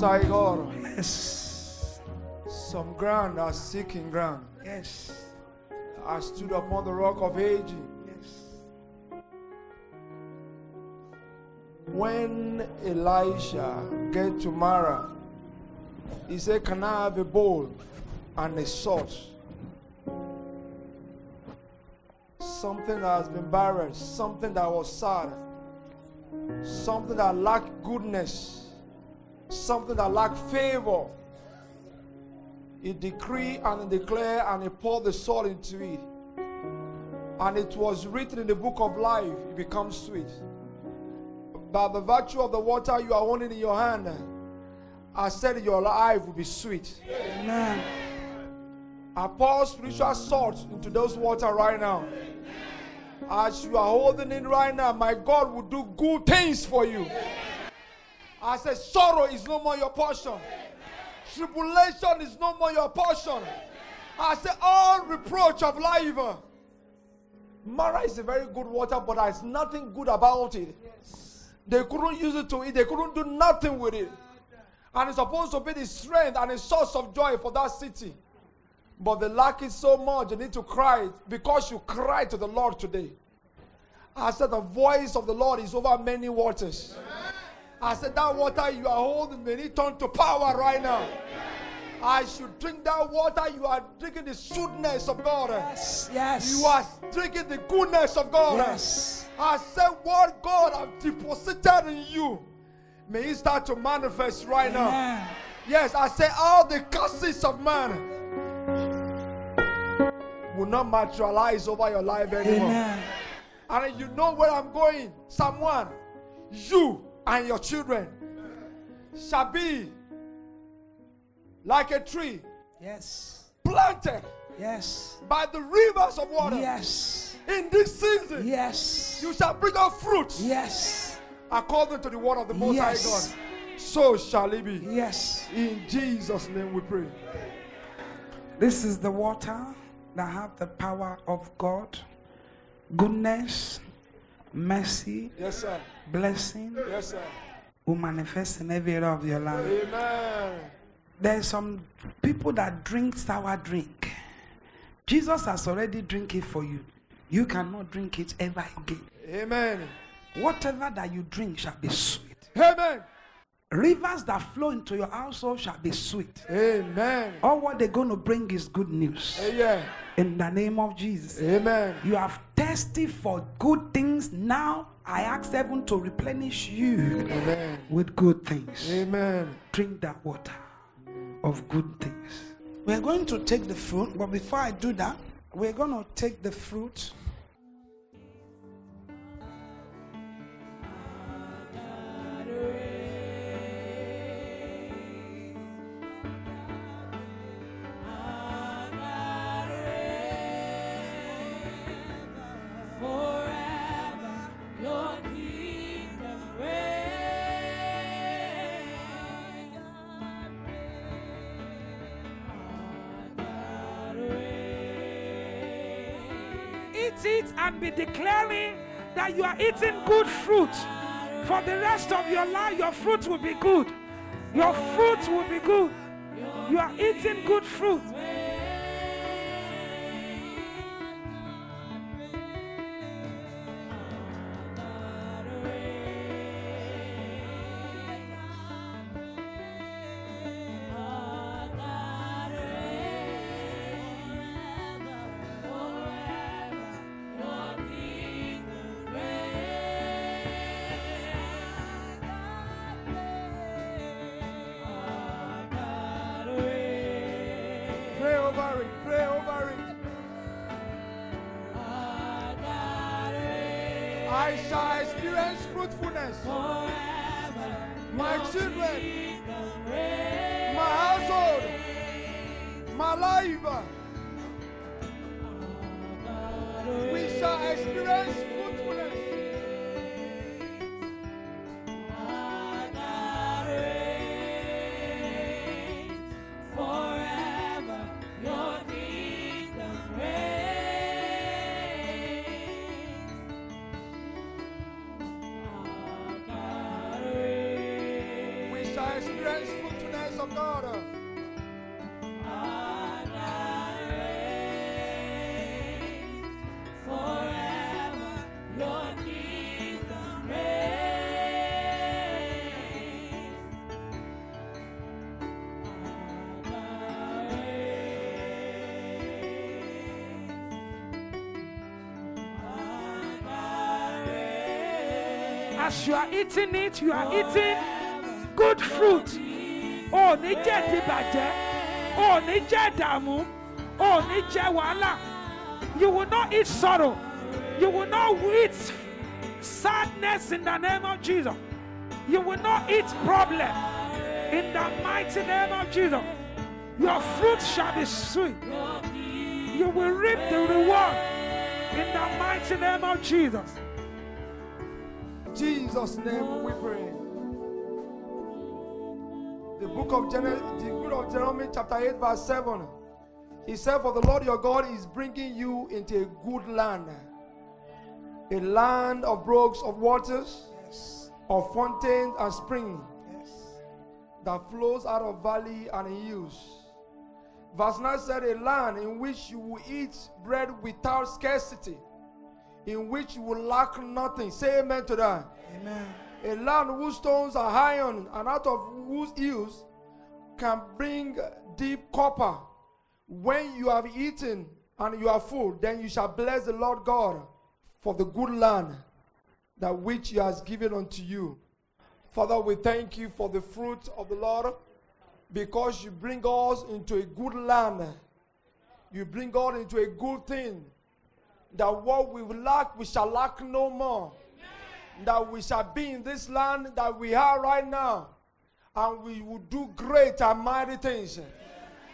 Most God, Yes. some ground are seeking ground. Yes. I stood upon the rock of ages. Yes. When Elisha get to Mara, he said, Can I have a bowl and a sauce? Something that has been barren, something that was sad, something that lacked goodness, something that lack favor. He decreed and he declared and he poured the salt into it. And it was written in the book of life, it becomes sweet by the virtue of the water you are holding in your hand, I said your life will be sweet. Amen. I pour spiritual salt into those water right now. As you are holding it right now, my God will do good things for you. I said, sorrow is no more your portion. Tribulation is no more your portion. I said, all reproach of life. Mara is a very good water, but there's nothing good about it. They couldn't use it to eat, they couldn't do nothing with it. And it's supposed to be the strength and a source of joy for that city. But they lack it so much, they need to cry because you cry to the Lord today. I said, The voice of the Lord is over many waters. I said, That water you are holding, may it turn to power right now. As you drink that water, you are drinking the sweetness of God. Yes. Yes. You are drinking the goodness of God. Yes. I said, What God have deposited in you, may it start to manifest right now. Yes, I say, all the curses of man will not materialize over your life anymore. Amen. And you know where I'm going. Someone, you and your children shall be like a tree Yes. planted Yes. by the rivers of water. Yes. In this season, Yes. you shall bring out fruit Yes. according to the word of the Most High. God. So shall it be. Yes. In Jesus' name we pray. This is the water that have the power of God, goodness, mercy, Yes, sir. Blessing Yes, sir. will manifest in every area of your life. Amen. There's some people that drink sour drink. Jesus has already drink it for you. You cannot drink it ever again. Amen. Whatever that you drink shall be sweet. Amen. Rivers that flow into your household shall be sweet. Amen. All what they're going to bring is good news. Yeah. In the name of Jesus. Amen. You have thirsty for good things. Now I ask heaven to replenish you Amen. with good things. Amen. Drink that water of good things. We're going to take the fruit, but before I do that, we're going to take the fruit. Declaring that you are eating good fruit. For the rest of your life, your fruit will be good. Your fruit will be good. You are eating good fruit. You are eating it, you are eating good fruit. Oh, ní jẹ́. Oh, jẹ́ ìdààmú. Oh, jẹ́ wàhálà. You will not eat sorrow. You will not eat sadness in the name of Jesus. You will not eat problem in the mighty name of Jesus. Your fruit shall be sweet. You will reap the reward in the mighty name of Jesus. Jesus' name we pray. The book of Genesis, the book of Deuteronomy, chapter 8, verse 7. He said, For the Lord your God is bringing you into a good land, a land of brooks, of waters, Yes. of fountains and springs Yes. that flows out of valley and hills. Verse 9 said, A land in which you will eat bread without scarcity, in which you will lack nothing. Say amen to that. Amen. A land whose stones are iron and out of whose hills can bring deep copper. When you have eaten and you are full, then you shall bless the Lord God for the good land that which he has given unto you. Father, we thank you for the fruit of the Lord because you bring us into a good land. You bring us into a good thing. That what we lack, we shall lack no more that we shall be in this land that we are right now, and we will do great and mighty things.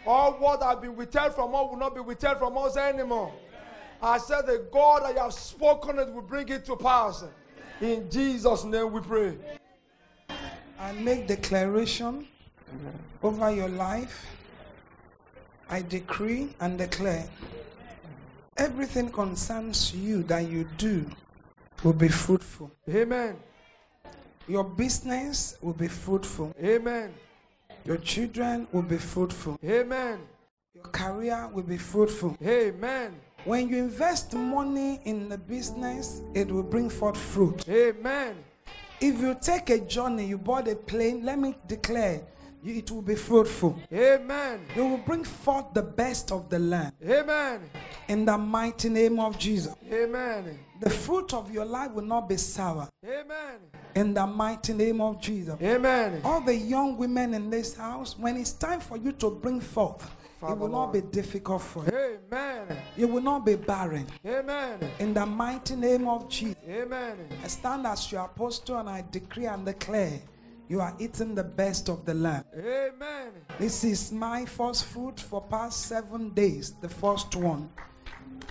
All what has been withheld from us will not be withheld from us anymore. I said, The God that you have spoken it will bring it to pass. In Jesus' name we pray. I make declaration over your life. I decree and declare everything concerns you that you do will be fruitful. Amen. Your business will be fruitful. Amen. Your children will be fruitful. Amen. Your career will be fruitful. Amen. When you invest money in the business, it will bring forth fruit. Amen. If you take a journey, you bought a plane, let me declare, it will be fruitful. Amen. You will bring forth the best of the land Amen. in the mighty name of Jesus. Amen. The fruit of your life will not be sour Amen. in the mighty name of Jesus. Amen. All the young women in this house, when it's time for you to bring forth, it will not be difficult for you. Amen. You will not be barren. Amen. In the mighty name of Jesus. Amen. I stand as your apostle and I decree and declare you are eating the best of the land. Amen. This is my first food for past seven days, the first one.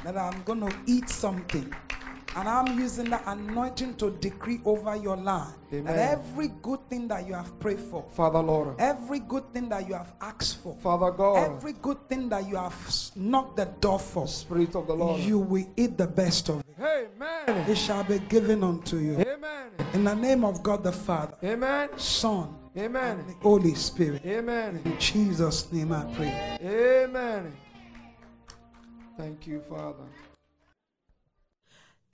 That I'm gonna eat something. And I'm using the anointing to decree over your life Amen. that every good thing that you have prayed for, Father Lord. every good thing that you have asked for, Father God. every good thing that you have knocked the door for, Spirit of the Lord. you will eat the best of it. Amen. It shall be given unto you. Amen. In the name of God the Father, Amen. Son, Amen. and the Holy Spirit. Amen. In Jesus' name I pray. Amen. Thank you, Father.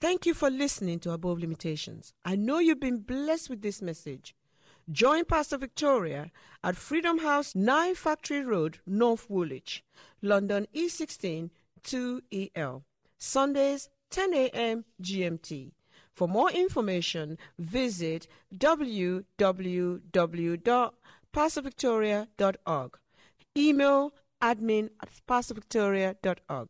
Thank you for listening to Above Limitations. I know you've been blessed with this message. Join Pastor Victoria at Freedom House 9 Factory Road, North Woolwich, London E16 2EL. Sundays 10 a.m. GMT. For more information, visit www.pastorvictoria.org. Email admin at pastorvictoria.org.